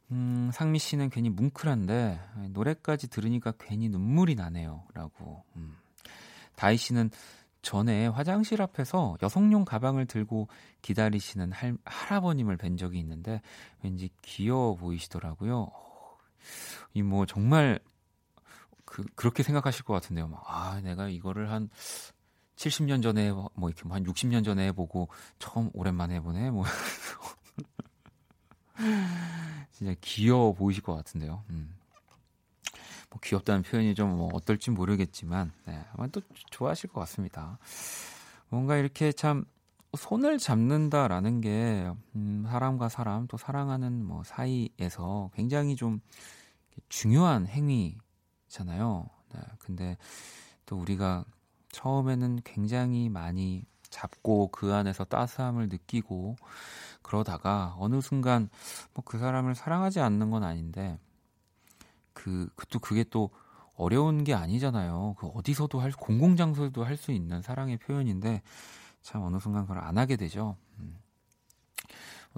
음, 상미 씨는 괜히 뭉클한데 노래까지 들으니까 괜히 눈물이 나네요. 라고. 음. 다희 씨는 전에 화장실 앞에서 여성용 가방을 들고 기다리시는 할, 할아버님을 뵌 적이 있는데 왠지 귀여워 보이시더라고요. 이 뭐 정말 그, 그렇게 생각하실 것 같은데요. 막, 아, 내가 이거를 한 70년 전에 뭐 이렇게 한 60년 전에 보고 처음 오랜만에 해보네. 뭐 (laughs) 진짜 귀여워 보이실 것 같은데요. 음. 뭐 귀엽다는 표현이 좀 뭐 어떨지 모르겠지만 네, 아마 또 좋아하실 것 같습니다. 뭔가 이렇게 참 손을 잡는다라는 게 음, 사람과 사람 또 사랑하는 뭐 사이에서 굉장히 좀 중요한 행위잖아요. 네, 근데 또 우리가 처음에는 굉장히 많이 잡고 그 안에서 따스함을 느끼고 그러다가 어느 순간 뭐 그 사람을 사랑하지 않는 건 아닌데 그, 또 그게 또 어려운 게 아니잖아요. 그 어디서도 할, 공공장소에도 할 수 있는 사랑의 표현인데 참 어느 순간 그걸 안 하게 되죠. 음.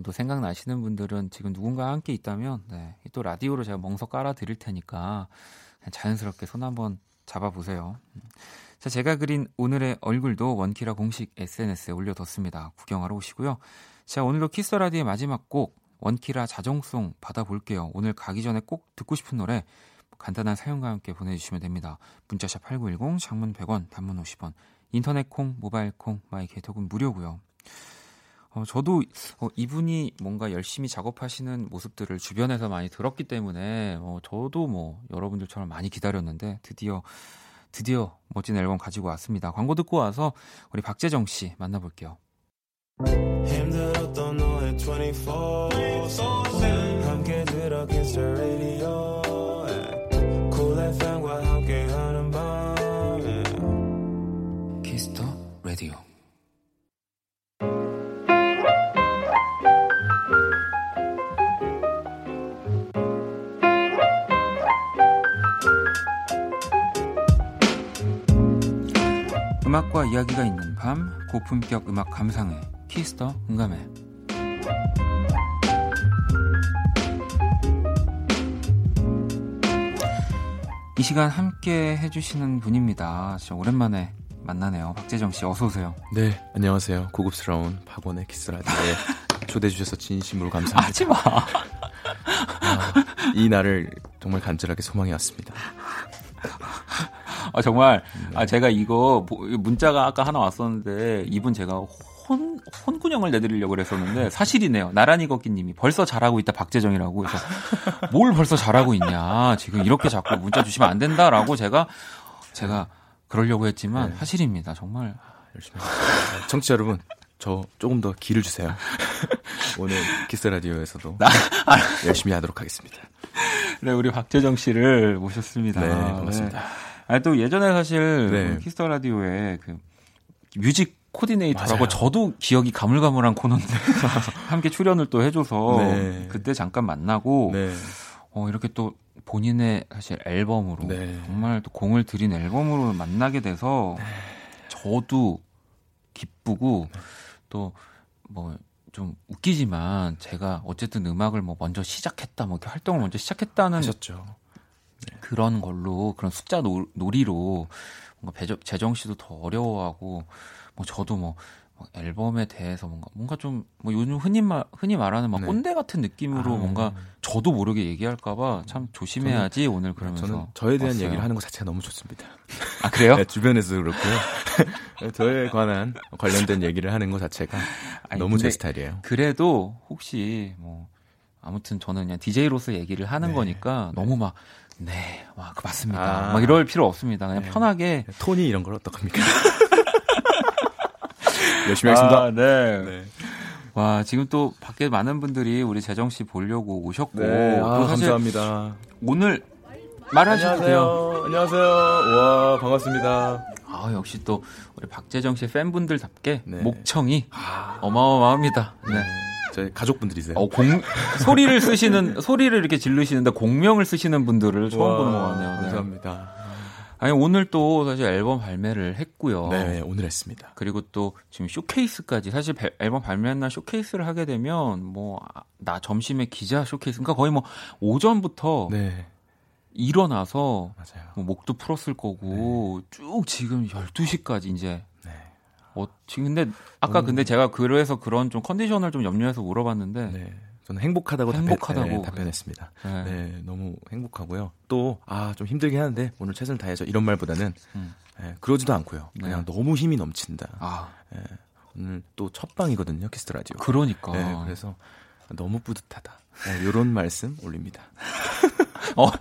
또 생각나시는 분들은 지금 누군가와 함께 있다면 네, 또 라디오로 제가 멍석 깔아 드릴 테니까 자연스럽게 손 한번 잡아보세요. 음. 자, 제가 그린 오늘의 얼굴도 원키라 공식 SNS에 올려뒀습니다. 구경하러 오시고요. 자, 오늘도 키스 더 라디오의 마지막 곡 원키라 자정송 받아볼게요. 오늘 가기 전에 꼭 듣고 싶은 노래 간단한 사연과 함께 보내주시면 됩니다. 문자샵 8910, 장문 100원, 단문 50원, 인터넷 콩, 모바일 콩, 마이 K톡은 무료고요. 어, 저도 어, 이분이 뭔가 열심히 작업하시는 모습들을 주변에서 많이 들었기 때문에 어, 저도 뭐 여러분들처럼 많이 기다렸는데 드디어 드디어 멋진 앨범 가지고 왔습니다. 광고 듣고 와서 우리 박재정 씨 만나볼게요. 힘들었던 너의 24 함께 들어 kiss the radio. Cool FM과 함께하는 밤. 키스 더 라디오 음악과 이야기가 있는 밤 고품격 음악 감상회 키스 더 음감회 이 시간 함께 해주시는 분입니다. 진짜 오랜만에 만나네요. 박재정 씨 어서 오세요. 네, 안녕하세요. 고급스러운 박원의 키스 더 라디오에 (laughs) 초대해 주셔서 진심으로 (laughs) 감사합니다. 하지 마. 아, 이 날을 정말 간절하게 소망해 왔습니다. 아 정말 아 제가 이거 문자가 아까 하나 왔었는데 이분 제가 혼 혼군형을 내드리려고 그랬었는데 사실이네요. 나란히 걷기님이 벌써 잘하고 있다 박재정이라고 해서 뭘 벌써 잘하고 있냐 지금 이렇게 자꾸 문자 주시면 안 된다라고 제가 제가 그러려고 했지만 네. 사실입니다. 정말 열심히 하겠습니다. 청취자 여러분 저 조금 더 기를 주세요. 오늘 키스 라디오에서도 열심히 하도록 하겠습니다. 네, 우리 박재정 씨를 모셨습니다. 네, 반갑습니다. 네. 아, 또 예전에 사실 네. 키스 더 라디오에 그 뮤직 코디네이터라고 맞아요. 저도 기억이 가물가물한 코너인데 (laughs) 함께 출연을 또 해줘서 네. 그때 잠깐 만나고 네. 어, 이렇게 또 본인의 사실 앨범으로 네. 정말 또 공을 들인 앨범으로 만나게 돼서 네. 저도 기쁘고 네. 또 뭐 좀 웃기지만 제가 어쨌든 음악을 뭐 먼저 시작했다 뭐 이렇게 활동을 먼저 시작했다는 하셨죠. 네. 그런 걸로 그런 숫자 노, 놀이로 뭔가 배정, 재정 씨도 더 어려워하고 뭐 저도 뭐, 뭐 앨범에 대해서 뭔가 뭔가 좀 뭐 요즘 흔히 말 흔히 말하는 막 네. 꼰대 같은 느낌으로 아, 뭔가 저도 모르게 얘기할까봐 참 조심해야지 저는, 오늘 그러면서 저는 저에 대한 왔어요. 얘기를 하는 것 자체가 너무 좋습니다. 아 그래요? 네, 주변에서 그렇고요. (laughs) 저에 관한 관련된 얘기를 하는 것 자체가 아니, 너무 제 스타일이에요. 그래도 혹시 뭐 아무튼 저는 그냥 DJ로서 얘기를 하는 네. 거니까 너무 막 네, 와, 그 맞습니다. 아. 막 이럴 필요 없습니다. 그냥 네. 편하게. 톤이 이런 걸 어떡합니까? (laughs) 열심히 하겠습니다. 아, 네. 네. 와, 지금 또 밖에 많은 분들이 우리 재정 씨 보려고 오셨고. 네, 아, 감사합니다. 오늘 말하셔도 돼요. 안녕하세요. 와, 반갑습니다. 아, 역시 또 우리 박재정 씨 팬분들답게 네. 목청이 아. 어마어마합니다. 네. 네. 저희 가족분들이세요. 어, 공, 소리를 쓰시는, 소리를 이렇게 지르시는데 공명을 쓰시는 분들을 처음 보는 것 같네요. 네. 감사합니다. 아니, 오늘 또 사실 앨범 발매를 했고요. 네, 오늘 했습니다. 그리고 또 지금 쇼케이스까지, 사실 배, 앨범 발매한 날 쇼케이스를 하게 되면 뭐, 나 점심에 기자 쇼케이스, 그러니까 거의 뭐 오전부터 네. 일어나서 뭐 목도 풀었을 거고 네. 쭉 지금 12시까지 이제 어, 지금 근데 아까 음. 근데 제가 그래서 그런 좀 컨디션을 좀 염려해서 물어봤는데 네. 저는 행복하다고, 행복하다고 답변, 네, 답변했습니다. 네. 네. 너무 행복하고요. 또 아 좀 힘들긴 하는데 오늘 최선을 다해서 이런 말보다는 음. 네, 그러지도 않고요. 그냥 네. 너무 힘이 넘친다. 아. 네, 오늘 또 첫 방이거든요, 키스 더 라디오. 그러니까. 네, 그래서 너무 뿌듯하다. 이런 말씀 올립니다. 어, 어,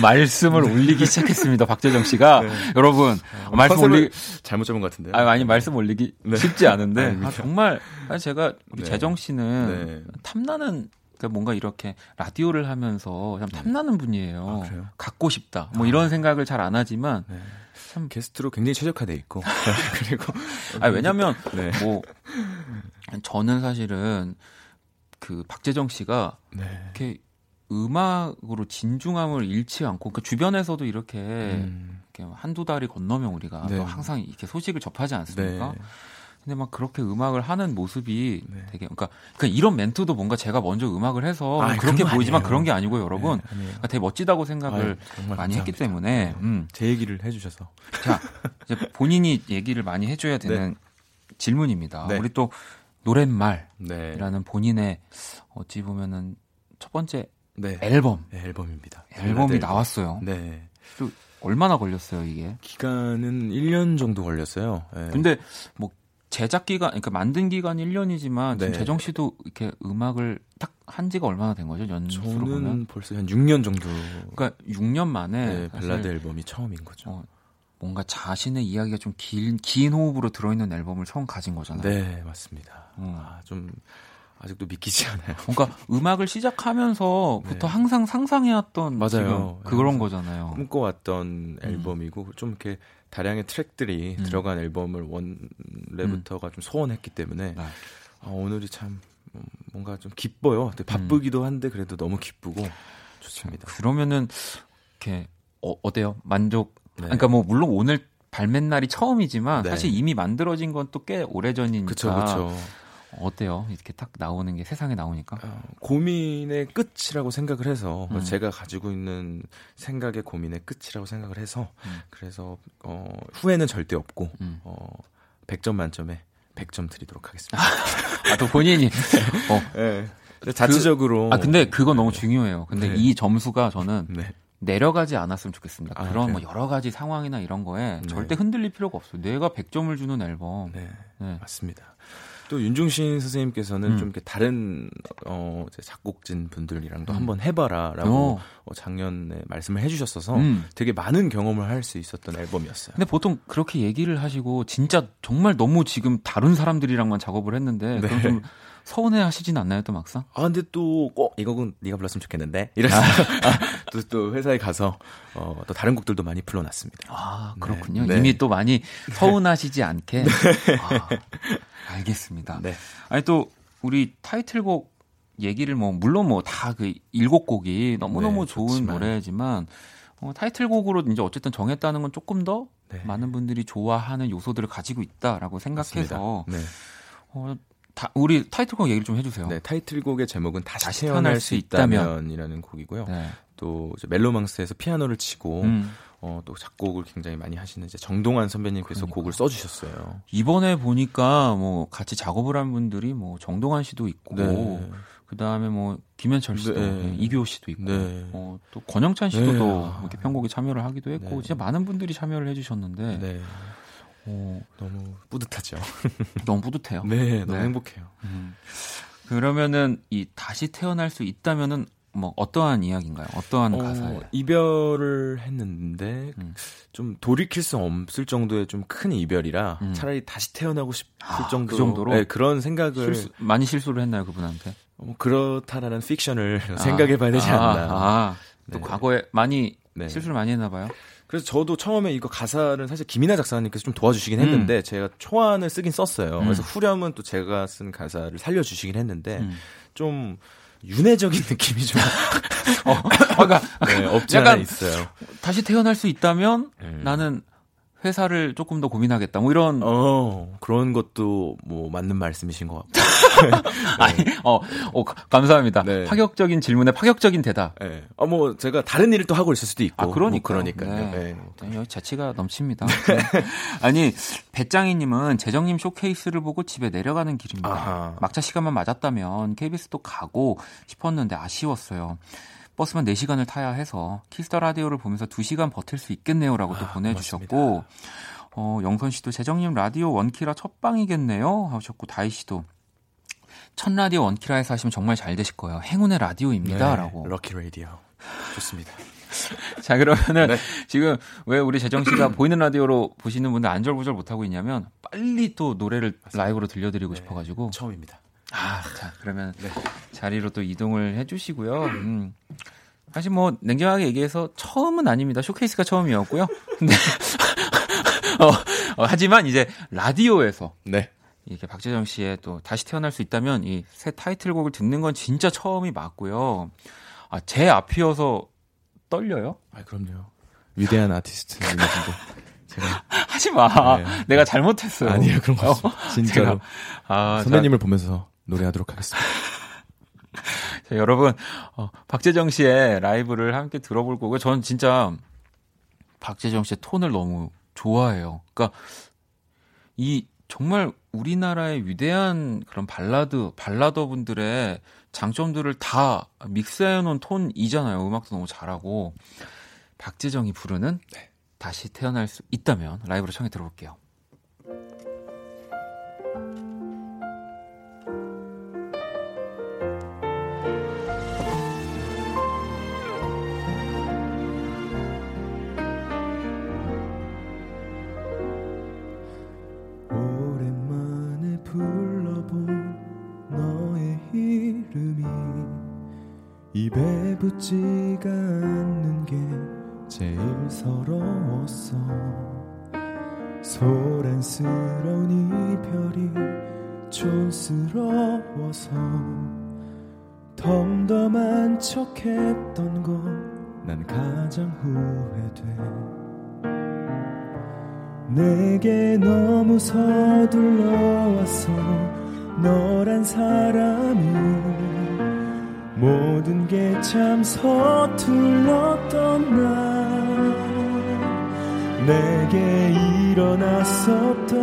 말씀을 올리기 시작했습니다. 박재정 씨가. 네. 여러분, 어, 말씀 올리 잘못 잡은 것 같은데. 아, 아니, 말씀 올리기 네. 쉽지 않은데. 아, 정말, 아니, 제가 우리 네. 재정 씨는 네. 탐나는 그러니까 뭔가 이렇게 라디오를 하면서 참 네. 탐나는 분이에요. 아, 갖고 싶다. 뭐 아. 이런 생각을 잘 안 하지만 네. 참 게스트로 굉장히 최적화돼 있고 (laughs) (laughs) 그리고 아 왜냐면 네. 뭐 저는 사실은 그 박재정 씨가 네. 이렇게 음악으로 진중함을 잃지 않고 그 주변에서도 이렇게, 음. 이렇게 한두 달이 건너면 우리가 네. 항상 이렇게 소식을 접하지 않습니까? 네. 근데 막 그렇게 음악을 하는 모습이 네. 되게 그러니까, 그러니까 이런 멘트도 뭔가 제가 먼저 음악을 해서 아, 그렇게 보이지만 아니에요. 그런 게 아니고요, 여러분. 네, 그러니까 되게 멋지다고 생각을 아유, 많이 감사합니다. 했기 때문에 네. 음. 제 얘기를 해주셔서 자 이제 본인이 얘기를 많이 해줘야 되는 (laughs) 네. 질문입니다. 네. 우리 또 노랫말이라는 네. 본인의 어찌 보면은 첫 번째 네. 앨범. 네, 앨범입니다. 앨범이 앨범. 나왔어요. 네. 얼마나 걸렸어요, 이게? 기간은 1년 정도 걸렸어요. 네. 근데 뭐 제작 기간, 그러니까 만든 기간 1년이지만 네. 지금 재정 씨도 이렇게 음악을 딱 한 지가 얼마나 된 거죠? 연수로 저는 보면? 벌써 한 6년 정도. 그러니까 6년 만에 네, 발라드 앨범이 처음인 거죠. 어, 뭔가 자신의 이야기가 좀 긴, 긴 호흡으로 들어있는 앨범을 처음 가진 거잖아요. 네, 맞습니다. 음. 아, 좀 아직도 믿기지 않아요. 뭔가 음악을 시작하면서부터 네. 항상 상상해왔던 맞아요. 그런 거잖아요. 꿈꿔왔던 음. 앨범이고 좀 이렇게 다량의 트랙들이 음. 들어간 앨범을 원래부터가 음. 좀 소원했기 때문에 네. 아, 오늘이 참 뭔가 좀 기뻐요. 바쁘기도 한데 그래도 너무 기쁘고 좋습니다. 그러면은 이렇게 어, 어때요? 만족? 네. 그러니까 뭐 물론 오늘 발매 날이 처음이지만 네. 사실 이미 만들어진 건 또 꽤 오래 전이니까. 그쵸, 그쵸. 어때요? 이렇게 딱 나오는 게 세상에 나오니까? 어, 고민의 끝이라고 생각을 해서 음. 제가 가지고 있는 생각의 고민의 끝이라고 생각을 해서 음. 그래서 어, 후회는 절대 없고 음. 어, 100점 만점에 100점 드리도록 하겠습니다. (laughs) 아, 또 본인이 어. 네. 자체적으로 그, 아 근데 그거 너무 중요해요. 근데 네. 이 점수가 저는 네. 내려가지 않았으면 좋겠습니다. 아, 그런 뭐 여러 가지 상황이나 이런 거에 네. 절대 흔들릴 필요가 없어요. 내가 100점을 주는 앨범. 네. 네. 맞습니다. 또 윤중신 선생님께서는 음. 좀 이렇게 다른 어 작곡진 분들이랑도 음. 한번 해봐라라고 어. 어, 작년에 말씀을 해주셨어서 음. 되게 많은 경험을 할 수 있었던 앨범이었어요. 근데 보통 그렇게 얘기를 하시고 진짜 정말 너무 지금 다른 사람들이랑만 작업을 했는데 네. 그럼 좀 서운해 하시진 않나요, 또 막상? 아, 근데 또, 꼭 이거는 네가 불렀으면 좋겠는데? 이래서 아. 또, 또 회사에 가서, 어, 또 다른 곡들도 많이 불러놨습니다. 아, 그렇군요. 네. 이미 또 많이 서운하시지 않게. (laughs) 네. 아, 알겠습니다. 네. 아니, 또, 우리 타이틀곡 얘기를 뭐, 물론 뭐 다 그 일곱 곡이 너무너무 네, 좋은 좋지만. 노래지만, 어, 타이틀곡으로 이제 어쨌든 정했다는 건 조금 더 네. 많은 분들이 좋아하는 요소들을 가지고 있다라고 생각해서, 네. 어, 다, 우리 타이틀곡 얘기를 좀 해주세요. 네, 타이틀곡의 제목은 다시, 다시 태어날, 수 있다면 이라는 곡이고요. 네. 또 멜로망스에서 피아노를 치고 음. 어, 또 작곡을 굉장히 많이 하시는 이제 정동환 선배님께서 그러니까. 곡을 써주셨어요. 이번에 보니까 뭐 같이 작업을 한 분들이 뭐 정동환 씨도 있고, 네. 그 다음에 뭐 김현철 씨도, 네. 네, 이규호 씨도 있고, 네. 어, 또 권영찬 씨도 네. 또 이렇게 편곡에 참여를 하기도 했고, 네. 진짜 많은 분들이 참여를 해주셨는데. 네. 어, 너무 뿌듯하죠. (laughs) 너무 뿌듯해요. 네, 너무 행복해요. 음. 그러면은 이 다시 태어날 수 있다면은 뭐 어떠한 이야기인가요? 어떠한 어, 가사예요? 이별을 했는데 음. 좀 돌이킬 수 없을 정도의 좀 큰 이별이라 음. 차라리 다시 태어나고 싶을 아, 정도로, 그 정도로 네, 그런 생각을 실수, 많이 실수를 했나요 그분한테? 어, 그렇다라는 픽션을 아, (laughs) 생각해봐야 되지 않나. 아, 아, 또 네. 과거에 많이 네. 실수를 많이 했나 봐요. 그래서 저도 처음에 이거 가사를 사실 김이나 작사님께서 좀 도와주시긴 했는데 음. 제가 초안을 쓰긴 썼어요. 음. 그래서 후렴은 또 제가 쓴 가사를 살려주시긴 했는데 음. 좀 윤회적인 (laughs) 느낌이 좀 어, 그러니까 네, 없지 않아 있어요. 다시 태어날 수 있다면 음. 나는 회사를 조금 더 고민하겠다. 뭐 이런 어 그런 것도 뭐 맞는 말씀이신 것 같고. (laughs) 아니 어, 어 감사합니다. 네. 파격적인 질문에 파격적인 대답. 네. 어 뭐 제가 다른 일을 또 하고 있을 수도 있고. 아 그러니까 뭐 그러니까요. 네. 네. 여기 재치가 넘칩니다. (laughs) 아니 배짱이 님은 재정님 쇼케이스를 보고 집에 내려가는 길입니다. 아하. 막차 시간만 맞았다면 KBS도 가고 싶었는데 아쉬웠어요. 버스만 4시간을 타야 해서 키스 더 라디오를 보면서 2시간 버틸 수 있겠네요라고 또 아, 보내주셨고 어, 영선 씨도 재정님 라디오 원키라 첫 방이겠네요 하셨고 다희 씨도 첫 라디오 원키라에서 하시면 정말 잘 되실 거예요. 행운의 라디오입니다라고. 네, lucky 라디오 좋습니다. (laughs) 자 그러면은 네. 지금 왜 우리 재정 씨가 (clears throat) 보이는 라디오로 보시는 분들 안절부절 못 하고 있냐면 빨리 또 노래를 맞습니다. 라이브로 들려드리고 네, 싶어가지고 처음입니다. 아, 자, 그러면 네. 자리로 또 이동을 해주시고요. 음. 사실 뭐 냉정하게 얘기해서 처음은 아닙니다. 쇼케이스가 처음이었고요. 근데 (laughs) (laughs) 어, 어, 하지만 이제 라디오에서 네. 이렇게 박재정 씨의 또 다시 태어날 수 있다면 이 새 타이틀곡을 듣는 건 진짜 처음이 맞고요. 아, 제 앞이어서 떨려요? 아, 그럼요. 위대한 아티스트인데 제가 (laughs) 하지 마. 네. 내가 잘못했어요. 아니요, 그런 거 없어. 진짜로. 제가, 아, 선배님을 자, 보면서 노래하도록 하겠습니다. (laughs) 자, 여러분, 어, 박재정 씨의 라이브를 함께 들어볼 거고요. 저는 진짜 박재정 씨의 톤을 너무 좋아해요. 그러니까 이 정말 우리나라의 위대한 그런 발라드, 발라더 분들의 장점들을 다 믹스해 놓은 톤이잖아요. 음악도 너무 잘하고. 박재정이 부르는 네. 다시 태어날 수 있다면 라이브로 청해 들어볼게요. 입에 붙지가 않는 게 제일 서러웠어. 소란스러운 이별이 촌스러워서 덤덤한 척했던 거난 가장 후회돼. 내게 너무 서둘러 왔어 너란 사람이 모든 게 참 서툴렀던 날. 내게 일어났었던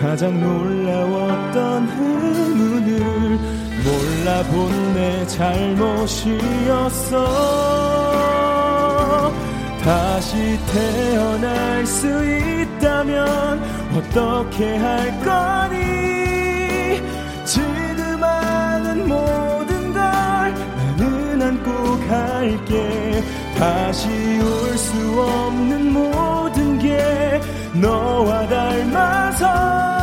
가장 놀라웠던 의문을 몰라본 내 잘못이었어. 다시 태어날 수 있다면 어떻게 할 거니? 지금 하는 모든 안고 갈게. 다시 올 수 없는 모든 게 너와 닮아서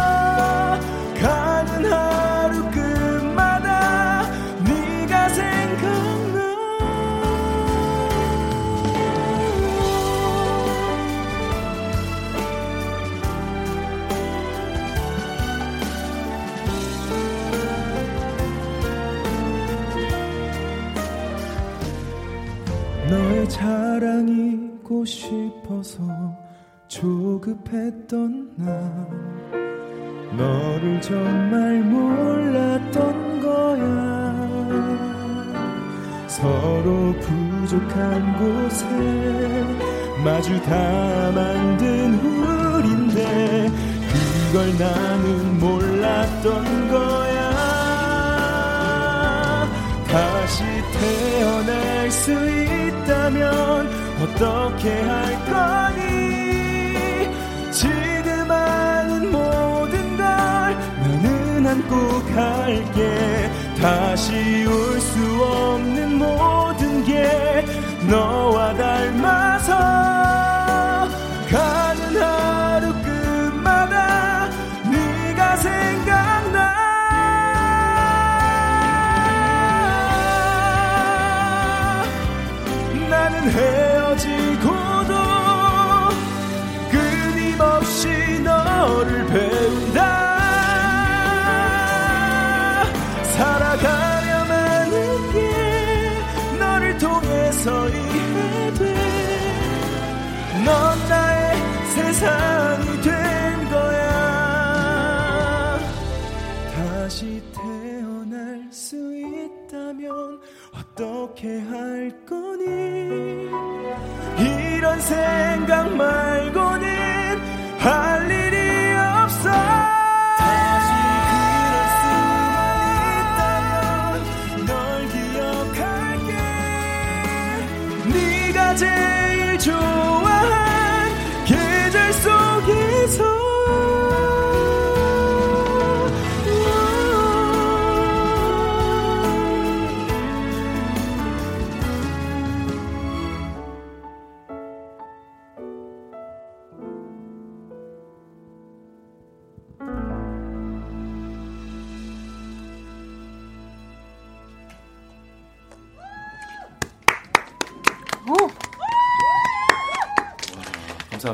마주 다 만든 우린데 그걸 나는 몰랐던 거야. 다시 태어날 수 있다면 어떻게 할 거니? 지금 하는 모든 걸 나는 안고 갈게. 다시 올 수 없는 모든 게 너와 닮아 서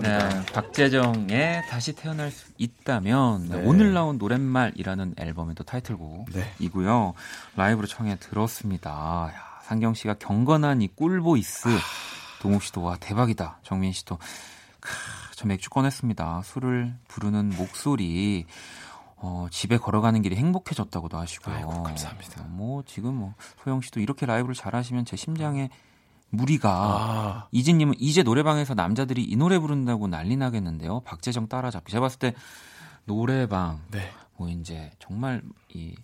감사합니다. 네, 박재정의 다시 태어날 수 있다면 네. 오늘 나온 노랫말이라는 앨범의 또 타이틀곡이고요. 네. 라이브로 청해 들었습니다. 야, 상경 씨가 경건한 이 꿀보이스, 아... 동욱 씨도 와 대박이다. 정민 씨도 크, 저 맥주 꺼냈습니다. 술을 부르는 목소리. 어, 집에 걸어가는 길이 행복해졌다고도 하시고요. 아이고, 감사합니다. 뭐 지금 뭐 소영 씨도 이렇게 라이브를 잘하시면 제 심장에 무리가 아. 이진님은 이제 노래방에서 남자들이 이 노래 부른다고 난리 나겠는데요. 박재정 따라잡기. 제가 봤을 때 노래방, 네. 뭐 이제 정말 이그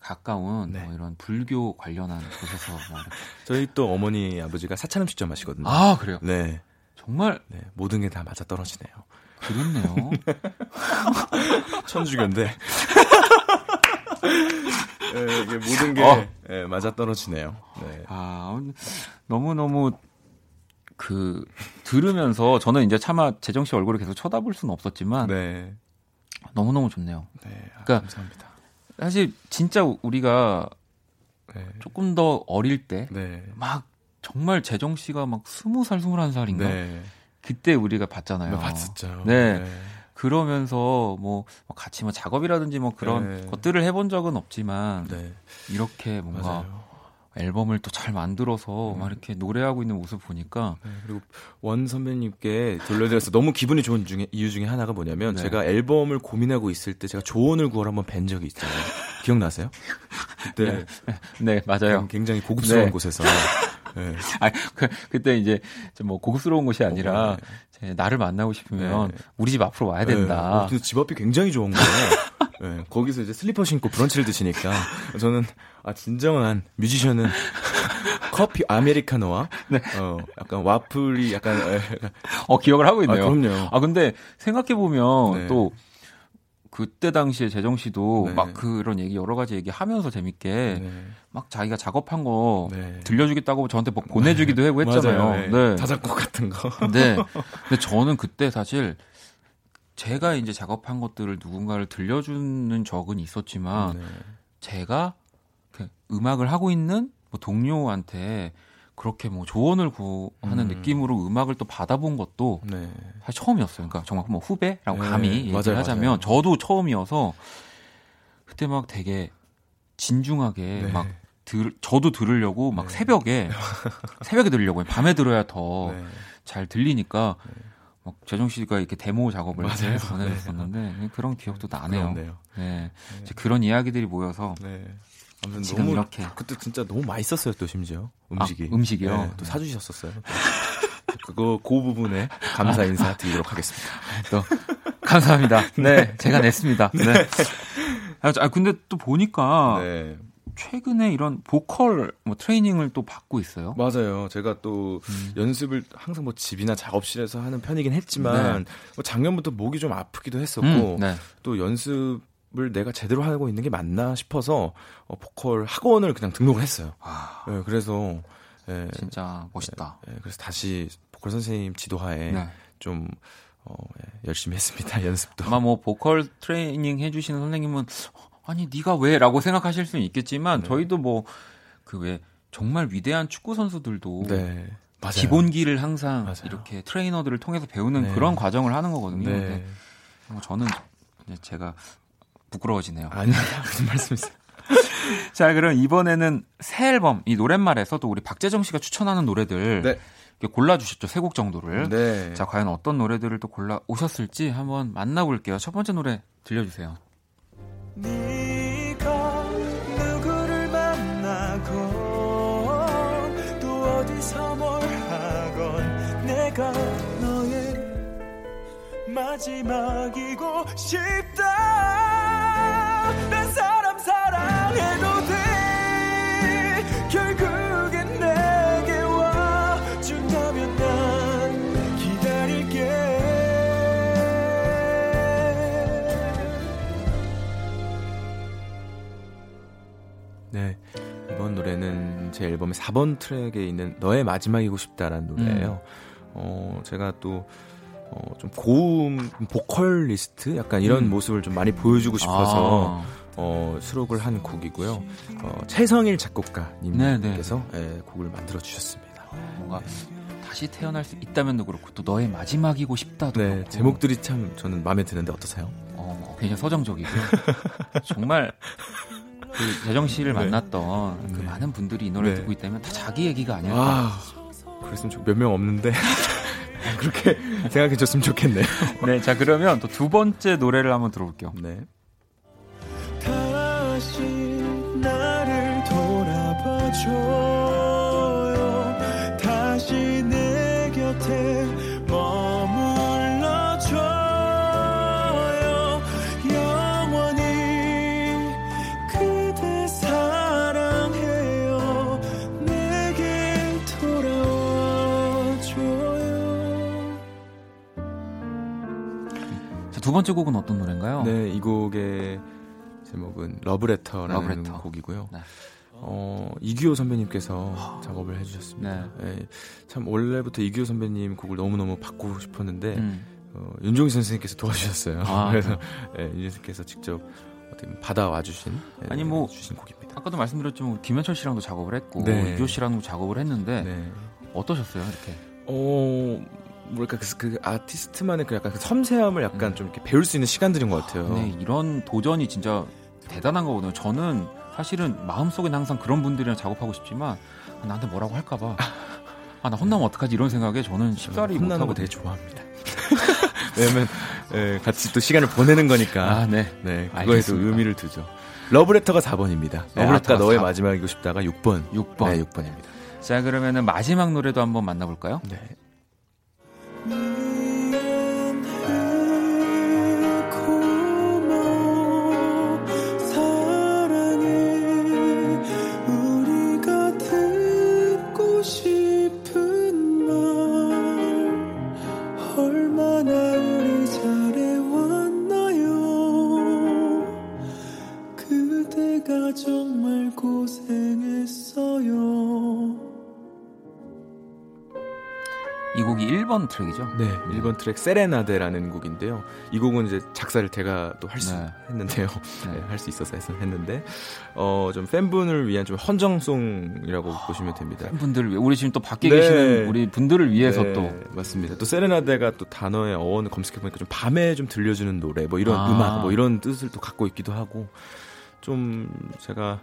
가까운 네. 뭐 이런 불교 관련한 곳에서 (laughs) 저희 또 어머니 아버지가 사찰 음식점 하시거든요. 아 그래요? 네. 정말 네, 모든 게 다 맞아 떨어지네요. 그렇네요. (laughs) 천주교인데. (laughs) 네, 이게 모든 게 어. 네, 맞아 떨어지네요. 네. 아 너무 너무 그 들으면서 저는 이제 차마 재정 씨 얼굴을 계속 쳐다볼 수는 없었지만 네. 너무 너무 좋네요. 네, 아, 그러니까 감사합니다. 사실 진짜 우리가 네. 조금 더 어릴 때막 네. 정말 재정 씨가 막 스무 살 스물한 살인가 네. 그때 우리가 봤잖아요. 봤었죠. 네. 네. 그러면서 뭐 같이 뭐 작업이라든지 뭐 그런 네. 것들을 해본 적은 없지만 네. 이렇게 뭔가 맞아요. 앨범을 또 잘 만들어서 음. 막 이렇게 노래하고 있는 모습 보니까 네, 그리고 원 선배님께 들려드려서 너무 기분이 좋은 중에 이유 중에 하나가 뭐냐면 네. 제가 앨범을 고민하고 있을 때 제가 조언을 구하러 한번 뵌 적이 있잖아요. 기억나세요? 그때 (laughs) 네, 네 맞아요. 굉장히 고급스러운 네. 곳에서 네. 아, 그, 그때 이제 뭐 고급스러운 곳이 아니라 어, 네. 나를 만나고 싶으면 네. 우리 집 앞으로 와야 된다. 네. 어, 집 앞이 굉장히 좋은 거예요. 네, (laughs) 거기서 이제 슬리퍼 신고 브런치를 드시니까 저는 아 진정한 뮤지션은 (laughs) 커피 아메리카노와 네. 어 약간 와플이 약간 어 기억을 하고 있네요. 아, 그럼요. 아 근데 생각해 보면 네. 또 그때 당시에 재정 씨도 네. 막 그런 얘기 여러 가지 얘기하면서 재밌게 네. 막 자기가 작업한 거 네. 들려주겠다고 저한테 뭐 보내주기도 하고 했잖아요. 네. 자작곡 같은 거. (laughs) 네. 근데 저는 그때 사실 제가 이제 작업한 것들을 누군가를 들려주는 적은 있었지만 네. 제가 그 음악을 하고 있는 뭐 동료한테 그렇게 뭐 조언을 구하는 음. 느낌으로 음악을 또 받아본 것도 네. 사실 처음이었어요. 그러니까 정말 뭐 후배라고 네. 감히 얘기를 하자면 맞아요. 저도 처음이어서 그때 막 되게 진중하게 네. 막 들, 저도 들으려고 막 네. 새벽에 (laughs) 새벽에 들으려고 밤에 들어야 더잘 네. 들리니까 네. 막 재정 씨가 이렇게 데모 작업을 맞아요. 보내줬었는데 네. 그런 기억도 나네요. 네. 네. 그런 이야기들이 모여서 네. 아무튼 지금 너무, 이렇게 그때 진짜 너무 맛있었어요 또 심지어 음식이 아, 음식이요. 네, 또 사주셨었어요. (laughs) 그거 그 부분에 감사 인사 드리도록 하겠습니다. 또 감사합니다. (laughs) 네, 제가 냈습니다. (laughs) 네. 아 근데 또 보니까 네. 최근에 이런 보컬 뭐 트레이닝을 또 받고 있어요. 맞아요. 제가 또 음. 연습을 항상 뭐 집이나 작업실에서 하는 편이긴 했지만 네. 뭐 작년부터 목이 좀 아프기도 했었고 음, 네. 또 연습 을 내가 제대로 하고 있는 게 맞나 싶어서 어, 보컬 학원을 그냥 등록을 했어요. 아. 네, 그래서 예, 진짜 멋있다. 예, 그래서 다시 보컬 선생님 지도하에 네. 좀 어, 예, 열심히 했습니다. (laughs) 연습도. 아마 뭐 보컬 트레이닝 해주시는 선생님은 아니 네가 왜라고 생각하실 수는 있겠지만 네. 저희도 뭐 그 왜 정말 위대한 축구 선수들도 네. 기본기를 항상 맞아요. 이렇게 트레이너들을 통해서 배우는 네. 그런 과정을 하는 거거든요. 네. 근데 뭐 저는 제가 부끄러워지네요. 아니요 (laughs) 무슨 말씀이세요? (laughs) 자 그럼 이번에는 새 앨범 이 노랫말에서 도 우리 박재정 씨가 추천하는 노래들 네. 골라주셨죠 세 곡 정도를. 네. 자 과연 어떤 노래들을 또 골라 오셨을지 한번 만나볼게요. 첫 번째 노래 들려주세요. 네가 누구를 만나건 또 어디서 뭘 하건 내가 너의 마지막이고 싶다 사랑해도 돼 결국엔 내게 와준다면 난 기다릴게 네. 이번 노래는 제 앨범의 4번 트랙에 있는 너의 마지막이고 싶다라는 노래예요. 음. 어, 제가 또 어, 좀 고음 보컬리스트 약간 이런 음. 모습을 좀 많이 보여주고 싶어서 아. 어, 수록을 한 곡이고요. 어, 최성일 작곡가님께서 네, 곡을 만들어 주셨습니다. 뭔가 다시 태어날 수 있다면도 그렇고 또 너의 마지막이고 싶다도 네, 그렇고. 제목들이 참 저는 마음에 드는데 어떠세요? 어, 굉장히 서정적이고요. 정말 그 재정 씨를 네. 만났던 그 네. 많은 분들이 이 노래 네. 듣고 있다면 다 자기 얘기가 아닐까. 아, 그랬으면 몇 명 없는데. (laughs) 그렇게 생각해 줬으면 좋겠네요. 네, 자 그러면 또 두 번째 노래를 한번 들어볼게요. 네. 두 번째 곡은 어떤 노래인가요? 네, 이 곡의 제목은 러브레터라는 러브레터. 곡이고요. 네. 어, 이규호 선배님께서 작업을 해주셨습니다. 네. 네. 참 원래부터 이규호 선배님 곡을 너무 너무 받고 싶었는데 음. 어, 윤종희 선생님께서 도와주셨어요. 아, 그래서 네, 윤종희 선생님께서 직접 받아와 주신 네, 아니 뭐 주신 곡입니다. 아까도 말씀드렸지만 김현철 씨랑도 작업을 했고 네. 이규호 씨랑도 작업을 했는데 네. 어떠셨어요 이렇게? 어 뭐랄까 그, 그 아티스트만의 그 약간 그 섬세함을 약간 음. 좀 이렇게 배울 수 있는 시간들인 것 같아요. 네, 이런 도전이 진짜 대단한 거거든요. 저는 사실은 마음속에는 항상 그런 분들이랑 작업하고 싶지만 아, 나한테 뭐라고 할까봐 아 나 혼나면 어떡하지 이런 생각에 저는 쉽사리 혼나는 거 되게 좋아합니다. (laughs) 왜냐면 예, 같이 또 시간을 보내는 거니까. 아, 네. 네. 그거에도 의미를 두죠. 러브레터가 4번입니다. 네, 러브레터 아까 너의 4번. 마지막이고 싶다가 6번. 6번. 네, 6번입니다. 자, 그러면은 마지막 노래도 한번 만나볼까요? 네. 1번 트랙이죠? 네, 1번 트랙 세레나데라는 곡인데요. 이 곡은 이제 작사를 제가 또 할수 네. 했는데요. (laughs) 네. 네, 할 수 있어서 해서 했는데 어, 좀 팬분을 위한 좀 헌정송이라고 아, 보시면 됩니다. 팬분들을 위해 우리 지금 또 밖에 네. 계시는 우리 분들을 위해서 네, 또 맞습니다. 또 세레나데가 또 단어의 어원을 검색해 보니까 좀 밤에 좀 들려주는 노래 뭐 이런 아. 음악 뭐 이런 뜻을 또 갖고 있기도 하고 좀 제가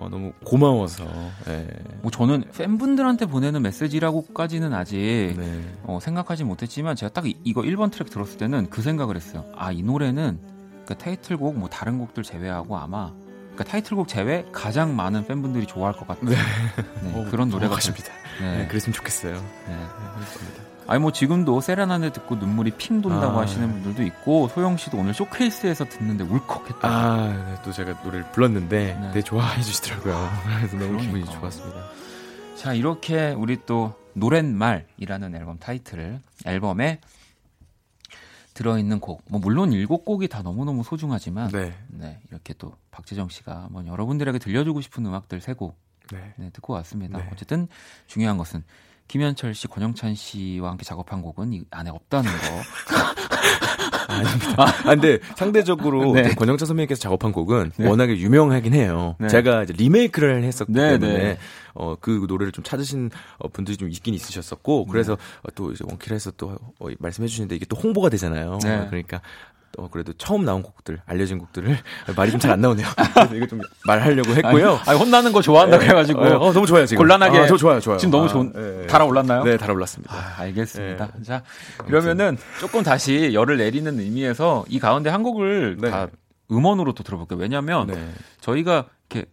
어, 너무 고마워서. 예. 뭐 저는 팬분들한테 보내는 메시지라고까지는 아직 네. 어, 생각하지 못했지만 제가 딱 이, 거 1번 트랙 들었을 때는 그 생각을 했어요. 아, 이 노래는 그 타이틀곡 뭐 다른 곡들 제외하고 아마 그 타이틀곡 제외 가장 많은 팬분들이 좋아할 것 같은 네. 네, 오, (laughs) 그런 노래가 같습니다. 네. 네, 그랬으면 좋겠어요. 네. 네, 아니 뭐 지금도 세라나네 듣고 눈물이 핑 돈다고 아. 하시는 분들도 있고 소영 씨도 오늘 쇼케이스에서 듣는데 울컥했다. 아, 네, 또 제가 노래를 불렀는데 네. 되게 좋아해 주시더라고요. (laughs) 그래서 너무 그러니까. 기분이 좋았습니다. 자, 이렇게 우리 또 노랫말이라는 앨범 타이틀을 앨범에 들어있는 곡, 뭐 물론 일곱 곡이 다 너무너무 소중하지만 네. 네 이렇게 또 박재정 씨가 뭐 여러분들에게 들려주고 싶은 음악들 세 곡 네. 네, 듣고 왔습니다. 네. 어쨌든 중요한 것은 김현철 씨, 권영찬 씨와 함께 작업한 곡은 이 안에 없다는 거. (laughs) 아닙니다. 아, 근데 상대적으로 (laughs) 네. 권영찬 선배님께서 작업한 곡은 네. 워낙에 유명하긴 해요. 네. 제가 이제 리메이크를 했었기 네, 때문에 네. 어, 그 노래를 좀 찾으신 어, 분들이 좀 있긴 있으셨었고 그래서 네. 어, 또 이제 원키라에서 또 어, 말씀해 주시는데 이게 또 홍보가 되잖아요. 그러니까 어, 그래도 처음 나온 곡들, 알려진 곡들을 (laughs) 말이 좀 잘 안 나오네요. 그래서 이거 좀 말하려고 했고요. 아니, 혼나는 거 좋아한다고 네. 해가지고. 네. 어, 너무 좋아요, 지금. 곤란하게. 아, 저 좋아요, 좋아요. 지금 너무 좋은, 아, 네, 달아올랐나요? 네, 달아올랐습니다. 아, 알겠습니다. 네. 자, 그러면은 조금 다시 열을 내리는 의미에서 이 가운데 한 곡을 네. 다 음원으로 또 들어볼게요. 왜냐면 네. 저희가 이렇게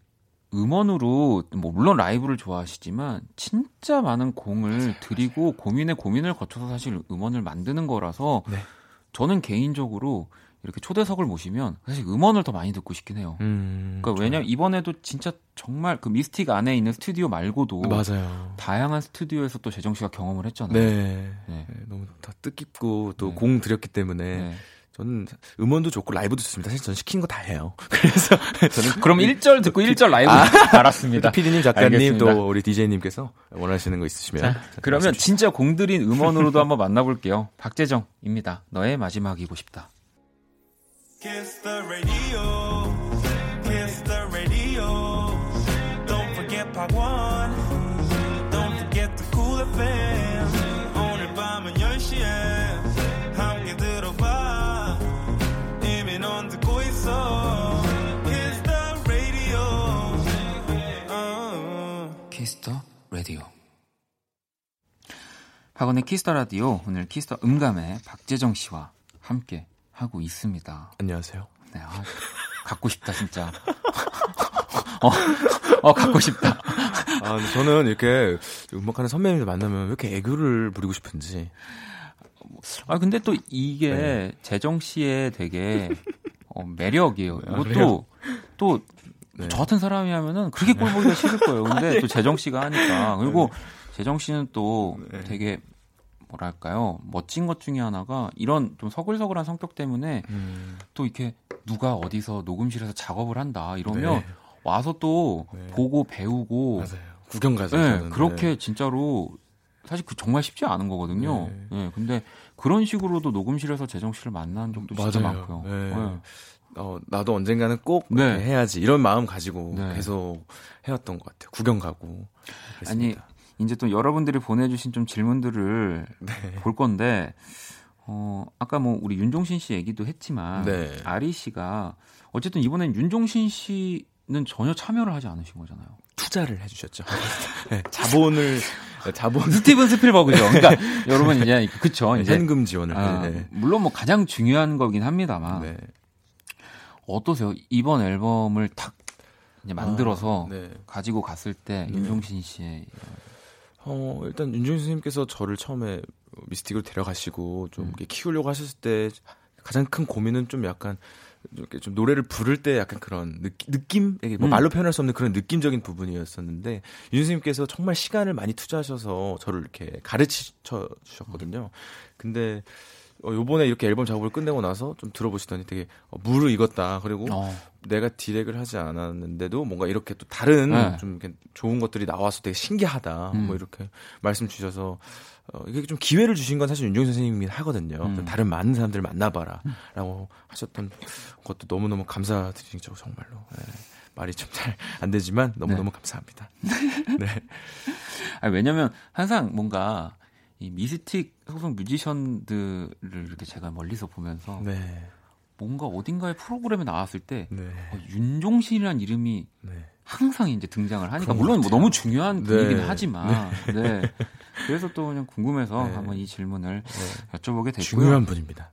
음원으로 뭐 물론 라이브를 좋아하시지만 진짜 많은 공을 들이고 고민에 고민을 거쳐서 사실 음원을 만드는 거라서 네. 저는 개인적으로 이렇게 초대석을 모시면 사실 음원을 더 많이 듣고 싶긴 해요. 음, 그러니까 왜냐면 이번에도 진짜 정말 그 미스틱 안에 있는 스튜디오 말고도 맞아요. 다양한 스튜디오에서 또 재정 씨가 경험을 했잖아요. 네, 네. 네 너무 다 뜻깊고 또공 네. 들였기 때문에 네. 저는 음원도 좋고 라이브도 좋습니다. 사실 저는 시킨 거 다 해요. (laughs) 그래서 저는 그럼 1절 듣고 1절 라이브 아, (laughs) 알았습니다. 피디님, 작가님 알겠습니다. 또 우리 디제이님께서 원하시는 거 있으시면 자, 그러면 진짜 공들인 음원으로도 한번 만나볼게요. 박재정입니다. 너의 마지막이고 싶다. Kiss the 박원의 Kiss the Radio 오늘 Kiss the 음감의 박재정 씨와 함께 하고 있습니다. 안녕하세요. 네, 아, 갖고 싶다 진짜. (laughs) 어, 어 갖고 싶다. 아, 저는 이렇게 음악하는 선배님들 만나면 왜 이렇게 애교를 부리고 싶은지. 아 근데 또 이게 네. 재정 씨의 되게 어, 매력이에요. 아, 이것도 또 네. 저 같은 사람이 하면은 그렇게 꼴 보기가 싫을 거예요. 근데 (laughs) 또 재정 씨가 하니까 그리고 네. 재정 씨는 또 네. 되게 뭐랄까요 멋진 것 중에 하나가 이런 좀 서글서글한 성격 때문에 음. 또 이렇게 누가 어디서 녹음실에서 작업을 한다 이러면 네. 와서 또 네. 보고 배우고 맞아요. 구경 가서 네, 그렇게 네. 진짜로 사실 그 정말 쉽지 않은 거거든요. 네. 네. 근데 그런 식으로도 녹음실에서 재정 씨를 만난 적도 진짜 맞아요. 많고요. 네. 네. 어, 나도 언젠가는 꼭 네. 해야지 이런 마음 가지고 네. 계속 해왔던 것 같아요. 구경 가고. 그랬습니다. 아니 이제 또 여러분들이 보내주신 좀 질문들을 네. 볼 건데 어 아까 뭐 우리 윤종신 씨 얘기도 했지만 네. 아리 씨가 어쨌든 이번엔 윤종신 씨는 전혀 참여를 하지 않으신 거잖아요. 투자를 해주셨죠. (laughs) 네, 자본을 자본 스티븐 스필버그죠. 그러니까 (laughs) 여러분 이제 그쵸 이제 현금 지원을 아, 네. 물론 뭐 가장 중요한 거긴 합니다만 네. 어떠세요? 이번 앨범을 탁 이제 만들어서 아, 네. 가지고 갔을 때 네. 윤종신 씨의 어 일단 윤종신 선생님께서 저를 처음에 미스틱으로 데려가시고 좀 음. 키우려고 하셨을 때 가장 큰 고민은 좀 약간 이렇게 좀 노래를 부를 때 약간 그런 느낌, 뭐 음. 말로 표현할 수 없는 그런 느낌적인 부분이었었는데 윤 선생님께서 정말 시간을 많이 투자하셔서 저를 이렇게 가르쳐 주셨거든요. 근데 어, 요번에 이렇게 앨범 작업을 끝내고 나서 좀 들어보시더니 되게 어, 무르익었다. 그리고 어. 내가 디렉을 하지 않았는데도 뭔가 이렇게 또 다른 네. 좀 이렇게 좋은 것들이 나와서 되게 신기하다. 음. 뭐 이렇게 말씀 주셔서 어, 이게 좀 기회를 주신 건 사실 윤종 선생님이 하거든요. 음. 다른 많은 사람들을 만나봐라. 라고 하셨던 것도 너무너무 감사드리죠, 정말로. 네. 말이 좀 잘 안 되지만 너무너무 네. 감사합니다. 네. (laughs) 아니, 왜냐면 항상 뭔가 이 미스틱 소속 뮤지션들을 이렇게 제가 멀리서 보면서 네. 뭔가 어딘가의 프로그램에 나왔을 때 네. 어, 윤종신이라는 이름이 네. 항상 이제 등장을 하니까 물론 뭐 너무 중요한 분이긴 네. 하지만 네. 네. 그래서 또 그냥 궁금해서 네. 한번 이 질문을 여쭤보게 됐고요. 중요한 분입니다.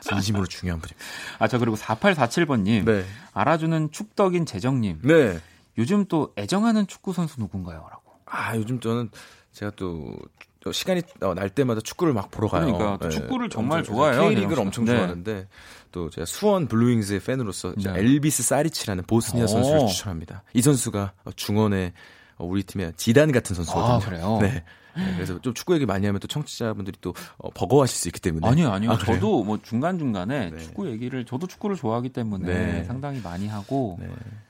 진심으로 중요한 분입니다. 아, 저 그리고 4847번님 알아주는 축덕인 재정님. 네. 요즘 또 애정하는 축구 선수 누군가요? 라고. 아, 요즘 저는 제가 또 시간이 어, 날 때마다 축구를 막 보러 가요. 그러니까 네. 축구를 정말 좋아해요. K리그를 엄청 네. 좋아하는데 또 제가 수원 블루윙즈의 팬으로서 네. 엘비스 사리치라는 보스니아 오. 선수를 추천합니다. 이 선수가 중원의 우리 팀의 지단 같은 선수거든요. 아, 그래요? 네. 네, 그래서 좀 축구 얘기 많이 하면 또 청취자분들이 또 어, 버거워하실 수 있기 때문에 아니요 아니요 아, 저도 뭐 중간 중간에 네. 축구 얘기를 저도 축구를 좋아하기 때문에 네. 상당히 많이 하고 네.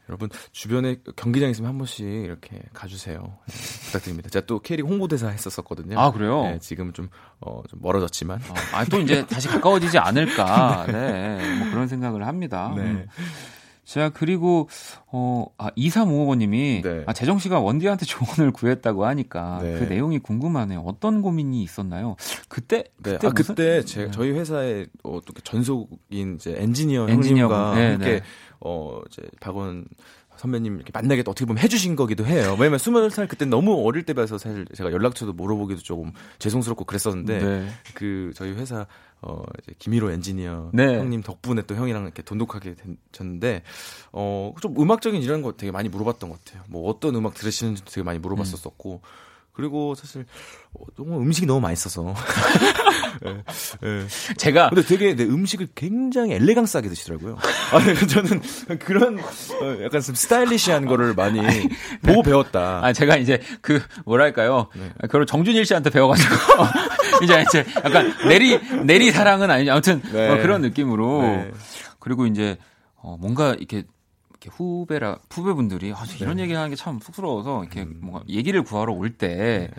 여러분 주변에 경기장 있으면 한 번씩 이렇게 가주세요 네, 부탁드립니다. 제가 또 K리그 홍보대사 했었었거든요. 아 그래요? 네, 지금 좀, 어, 좀 멀어졌지만 아, 아, 또 이제 다시 가까워지지 않을까 (laughs) 네, 뭐 그런 생각을 합니다. 네. 음. 제가 그리고 어, 아, 2355번님이 네. 아, 재정 씨가 원디한테 조언을 구했다고 하니까 네. 그 내용이 궁금하네요. 어떤 고민이 있었나요? 그때 네. 그때 아, 무슨... 그때 제 네. 저희 회사에 어, 전속인 이제 엔지니어 엔지니어가 네, 함께 네. 어, 이제 박원 선배님 이렇게 만나게 어떻게 보면 해주신 거기도 해요. 왜냐면 스물 살 그때 너무 어릴 때 봐서 사실 제가 연락처도 물어보기도 조금 죄송스럽고 그랬었는데 네. 그 저희 회사 어 이제 김희로 엔지니어 네. 형님 덕분에 또 형이랑 이렇게 돈독하게 됐는데 어좀 음악적인 이런 거 되게 많이 물어봤던 것 같아요. 뭐 어떤 음악 들으시는지 되게 많이 물어봤었었고 음. 그리고 사실 어, 너무 음식이 너무 맛있어서 네, (laughs) 네. 제가 근데 되게 네, 음식을 굉장히 엘레강스하게 드시더라고요. 아, 저는 그런 어, 약간 좀 스타일리시한 거를 많이 아니, 보고 배웠다. 아 제가 이제 그 뭐랄까요? 네. 그걸 정준일 씨한테 배워가지고 이제 이제 약간 내리 내리 사랑은 아니죠. 아무튼 네. 어, 그런 느낌으로 네. 그리고 이제 어, 뭔가 이렇게 이렇게 후배라 후배분들이 아, 이런 네. 얘기하는 게 참 쑥스러워서 이렇게 음. 뭔가 얘기를 구하러 올때 네.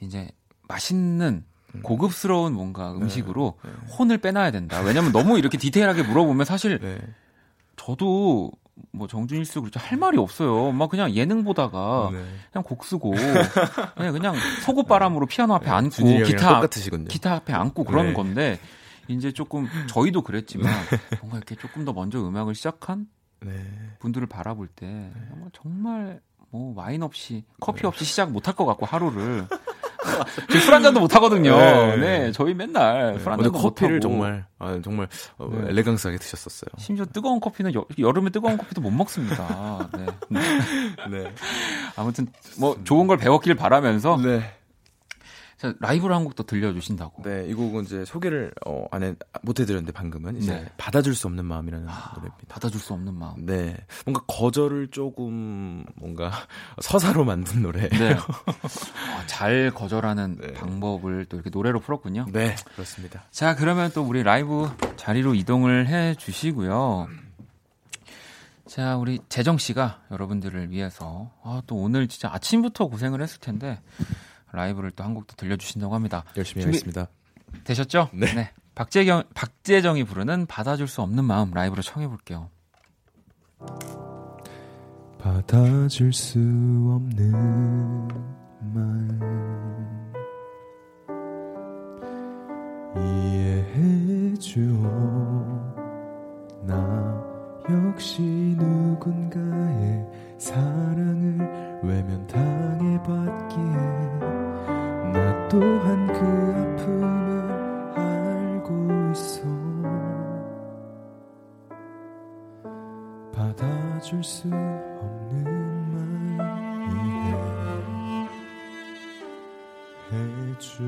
이제 맛있는 음. 고급스러운 뭔가 네. 음식으로 네. 혼을 빼놔야 된다. 왜냐면 너무 이렇게 디테일하게 물어보면 사실 네. 저도 뭐 정준일 씨 그렇죠 할 말이 없어요. 막 그냥 예능 보다가 네. 그냥 곡 쓰고 그냥 그냥 속옷 바람으로 피아노 앞에 앉고 기타 똑같으시군요. 기타 앞에 앉고 그런 건데 이제 조금 저희도 그랬지만 뭔가 이렇게 조금 더 먼저 음악을 시작한 네. 분들을 바라볼 때 네. 정말 뭐 와인 없이 커피 네. 없이 시작 못할 것 같고 하루를 (laughs) 술 한 잔도 못 하거든요. 네. 네, 저희 맨날 네. 술한 잔도 커피를 정말 아, 정말 어, 네. 엘레강스하게 드셨었어요. 심지어 뜨거운 커피는 여, 름에 뜨거운 커피도 못 먹습니다. 네. (laughs) 네. (laughs) 아무튼 뭐 좋은 걸 배웠길 바라면서 네. 자, 라이브로 한곡더 들려주신다고. 네, 이 곡은 이제 소개를 어, 안 해, 못 해드렸는데 방금은 이제 네. 받아줄 수 없는 마음이라는 아, 노래입니다. 받아줄 수 없는 마음. 네, 뭔가 거절을 조금 뭔가 (laughs) 서사로 만든 노래. 네. 어, (laughs) 잘 거절하는 네. 방법을 또 이렇게 노래로 풀었군요. 네, 그렇습니다. 자, 그러면 또 우리 라이브 자리로 이동을 해 주시고요. 자, 우리 재정 씨가 여러분들을 위해서 아, 또 오늘 진짜 아침부터 고생을 했을 텐데 라이브를 또 한곡더 들려주신다고 합니다. 열심히 하겠습니다. 되셨죠? 네. 네. 박재경, 박재정이 부르는 받아줄 수 없는 마음 라이브로 청해볼게요. 받아줄 수 없는 말 이해해줘 나 역시 누군가의 사랑을 외면당해봤기에 나 또한 그 아픔을 알고 있어. 받아줄 수 없는 이해 해줘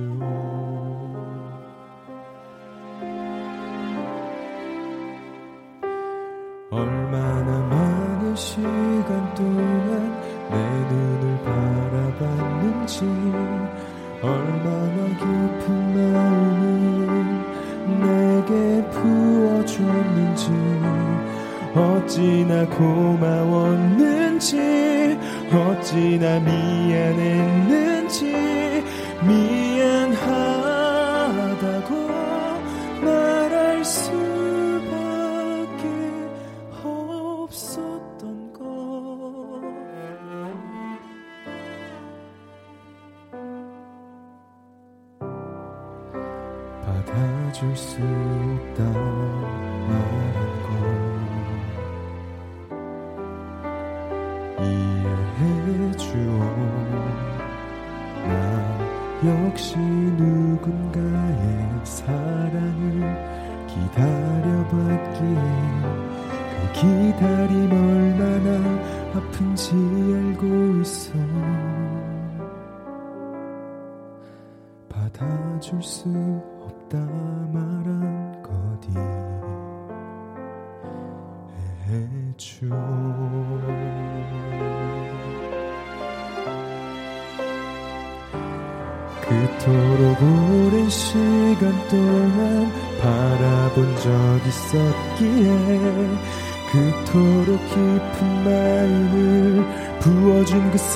얼마나 많은 시간 동안 내 눈을 바라봤는지 얼마나 깊은 마음을 내게 부어줬는지 어찌나 고마웠는지 어찌나 미안했는지 미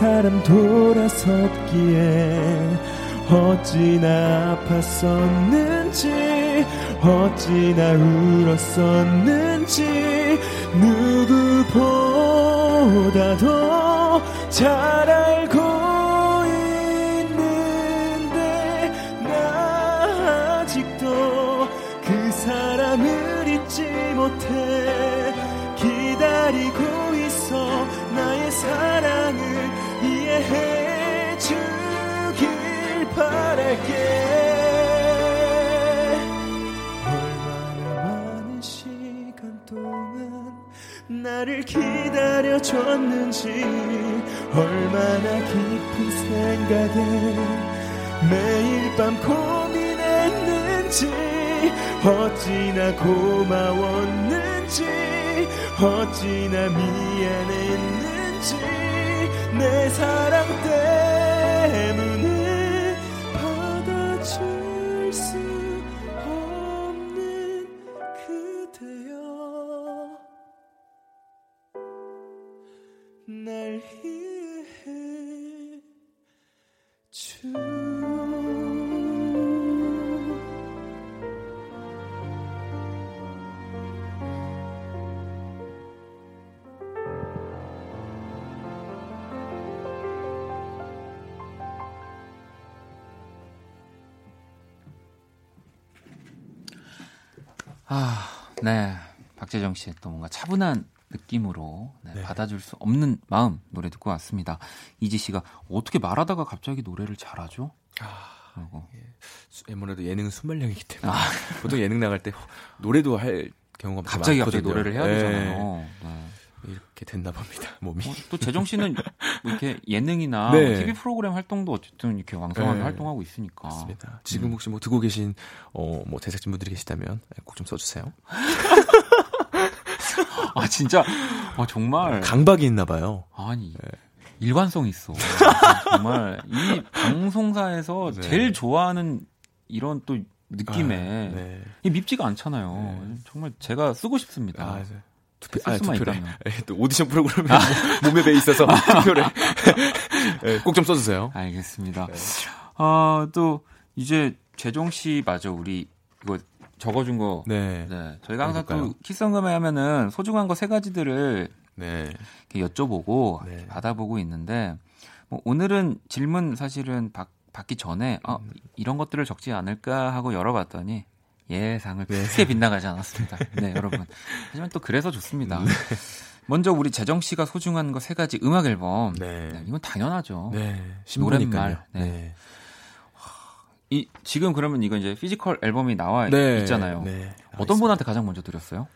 사람 돌아섰기에 어찌나 아팠었는지 어찌나 울었었는지 누구보다도 잘 기다려줬는지 얼마나 깊은 생각에 매일 밤 고민했는지 어찌나 고마웠는지 어찌나 미안했는지 내 사랑 네. 박재정 씨의 또 뭔가 차분한 느낌으로 네, 네. 받아줄 수 없는 마음 노래 듣고 왔습니다. 이지 씨가 어떻게 말하다가 갑자기 노래를 잘하죠? 아, 그리고 아무래도 예능은 순발력이기 때문에 아. (laughs) 보통 예능 나갈 때 노래도 할 경우가 갑자기 갑자기 노래를 해야 되잖아요. 네. 네. 이렇게 됐나 봅니다. 몸이. 어, 또 재정 씨는 (laughs) 뭐 이렇게 예능이나 네. TV 프로그램 활동도 어쨌든 이렇게 왕성하게 네. 활동하고 있으니까. 맞습니다. 지금 음. 혹시 뭐 듣고 계신 어 뭐 제작진 분들이 계시다면 꼭 좀 써주세요. (laughs) 아 진짜 어, 정말 강박이 있나 봐요. 아니 네. 일관성 있어. 정말 이 방송사에서 네. 제일 좋아하는 이런 또 느낌에 아, 네. 이 밉지가 않잖아요. 네. 정말 제가 쓰고 싶습니다. 아, 네. 투표, 아, 투표를 네, (laughs) 또 오디션 프로그램에 아. (laughs) 몸에 배 있어서 투표를 (laughs) 네, 꼭좀 써주세요. 알겠습니다. 네. 아, 또 이제 재정 씨 맞아 우리 이거 적어준 거. 네. 네. 저희가 항상 또 키성금에 하면은 소중한 거 세 가지들을 네. 여쭤보고 네. 받아보고 있는데 뭐 오늘은 질문 사실은 받, 받기 전에 어, 음. 이런 것들을 적지 않을까 하고 열어봤더니 예상을 네. 크게 빗나가지 않았습니다. 네, 여러분. 하지만 또 그래서 좋습니다. 네. 먼저 우리 재정 씨가 소중한 거 세 가지 음악 앨범. 네. 네. 이건 당연하죠. 네. 노랫말. 네. 네. 이 지금 그러면 이거 이제 physical 앨범이 나와 네. 있잖아요. 네. 어떤 분한테 가장 먼저 드렸어요?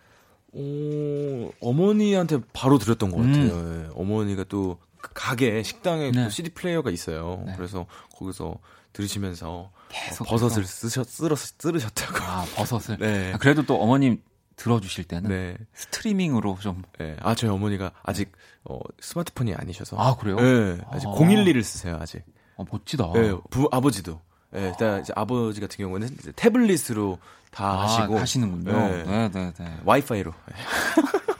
어, 어머니한테 바로 드렸던 것 같아요. 음. 네. 어머니가 또그 가게 식당에 네. 또 CD 플레이어가 있어요. 네. 그래서 거기서 들으시면서 계속 어, 버섯을 써셨 썰어 썰으셨다고. 아 버섯을. (laughs) 네. 아, 그래도 또 어머님 들어주실 때는 네. 스트리밍으로 좀. 네. 아 저희 어머니가 아직 어, 스마트폰이 아니셔서. 아 그래요? 네. 아직 아. 012를 쓰세요 아직. 아 멋지다. 네. 부 아버지도. 네, 일단 이제 아버지 같은 경우는 태블릿으로 다 아, 하시고 하시는군요. 네, 네, 네. 네. 와이파이로. (laughs)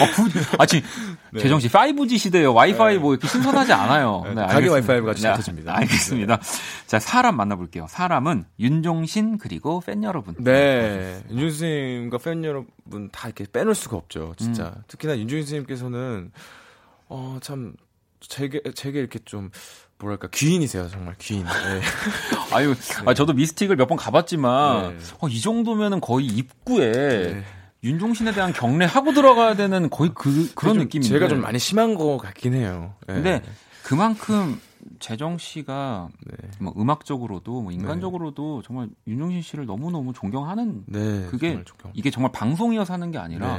아, 아, 지금 네. 재정 씨 5G 시대에요. 와이파이 네. 뭐 이렇게 신선하지 않아요. 네, 가게 와이파이가 잘 터집니다. 알겠습니다. 자, 사람 만나볼게요. 사람은 윤종신 그리고 팬 여러분. 네. 윤종신 님과 팬 여러분 다 이렇게 빼놓을 수가 없죠. 진짜. 음. 특히나 윤종신 님께서는 어, 참 제게 제게 이렇게 좀 뭐랄까 귀인이세요 정말 귀인. 네. (laughs) 아유, 아 저도 미스틱을 몇 번 가봤지만 네. 어, 이 정도면은 거의 입구에 네. 윤종신에 대한 경례 하고 들어가야 되는 거의 그 그런 느낌인데 제가 좀 많이 심한 거 같긴 해요. 네. 근데 그만큼 재정 씨가 네. 뭐 음악적으로도 뭐 인간적으로도 네. 정말 윤종신 씨를 너무 너무 존경하는 네, 그게 정말 존경. 이게 정말 방송이어서 하는 게 아니라.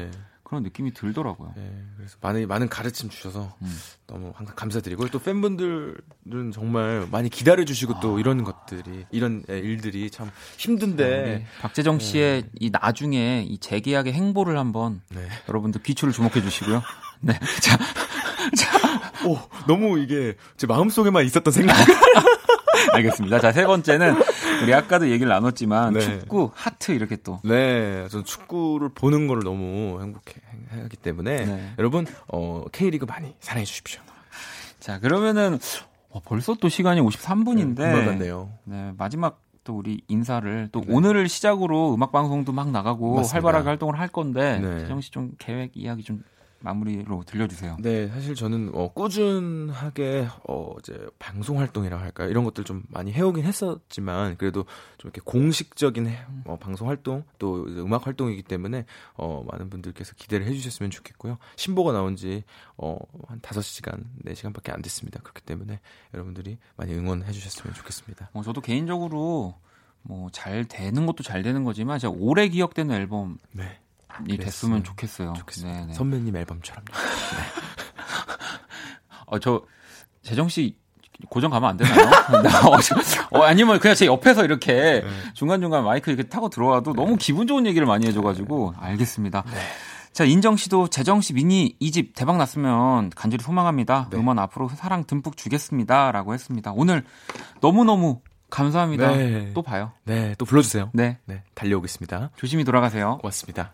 그런 느낌이 들더라고요. 네, 그래서 많은 많은 가르침 주셔서 음. 너무 항상 감사드리고 또 팬분들은 정말 많이 기다려 주시고 아. 또 이런 것들이 이런 예, 일들이 참 힘든데 네, 박재정 네. 씨의 네. 이 나중에 이 재계약의 행보를 한번 네. 여러분들 귀추를 주목해 주시고요. 네, (laughs) 자, 자, 오 너무 이게 제 마음 속에만 있었던 생각. (laughs) 알겠습니다. 자, 세 번째는 우리 아까도 얘기를 나눴지만 네. 축구, 하트 이렇게 또. 네, 저는 축구를 보는 걸 너무 행복해 하기 때문에 네. 여러분 어, K리그 많이 사랑해 주십시오. 자, 그러면은 어, 벌써 또 시간이 53분인데. 네. 네, 마지막 또 우리 인사를 또 네. 오늘을 시작으로 음악 방송도 막 나가고 맞습니다. 활발하게 활동을 할 건데 네. 정 씨좀 계획 이야기 좀 마무리로 들려주세요. 네, 사실 저는 어, 꾸준하게 어, 이제 방송 활동이라 할까요? 이런 것들 좀 많이 해오긴 했었지만 그래도 좀 이렇게 공식적인 해, 어, 방송 활동 또 음악 활동이기 때문에 어, 많은 분들께서 기대를 해주셨으면 좋겠고요. 신보가 나온지 어, 한 5시간, 4시간밖에 안 됐습니다. 그렇기 때문에 여러분들이 많이 응원해 주셨으면 좋겠습니다. 어, 저도 개인적으로 뭐 잘 되는 것도 잘 되는 거지만 제가 오래 기억되는 앨범 네. 이 됐으면 좋겠어요. 좋겠습니다. 네네. 선배님 앨범처럼요. (laughs) 네. 어, 저 재정 씨 고정 가면 안 되나요? (laughs) 어, 아니면 그냥 제 옆에서 이렇게 네. 중간중간 마이크 이렇게 타고 들어와도 네. 너무 기분 좋은 얘기를 많이 해줘가지고 알겠습니다. 네. 자, 인정 씨도 재정 씨 미니 2집 대박 났으면 간절히 소망합니다. 네. 음원 앞으로 사랑 듬뿍 주겠습니다. 라고 했습니다. 오늘 너무너무 감사합니다. 네. 또 봐요. 네, 또 불러주세요. 네. 네, 달려오겠습니다. 조심히 돌아가세요. 고맙습니다.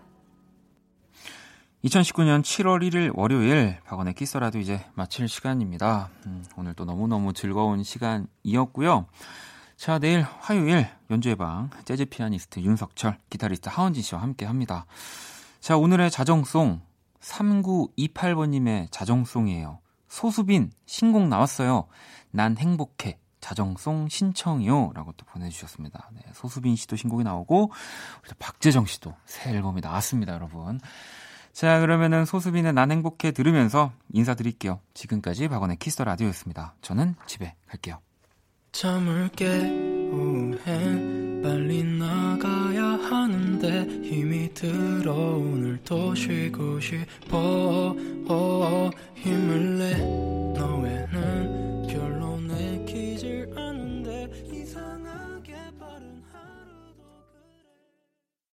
2019년 7월 1일 월요일 박원의 키스라도 이제 마칠 시간입니다. 음, 오늘 또 너무너무 즐거운 시간이었고요. 자, 내일 화요일 연주회 방 재즈 피아니스트 윤석철, 기타리스트 하은진 씨와 함께 합니다. 자, 오늘의 자정송 3928번님의 자정송이에요. 소수빈, 신곡 나왔어요. 난 행복해. 자정송 신청이요. 라고 또 보내주셨습니다. 네, 소수빈 씨도 신곡이 나오고, 박재정 씨도 새 앨범이 나왔습니다, 여러분. 자, 그러면은 소수빈의 난 행복해 들으면서 인사드릴게요. 지금까지 박원의 Kiss the Radio였습니다. 저는 집에 갈게요. 잠을 깨우해 빨리 나가야 하는데 힘이 들어 오늘 더 쉬고 싶어 어, 힘을 내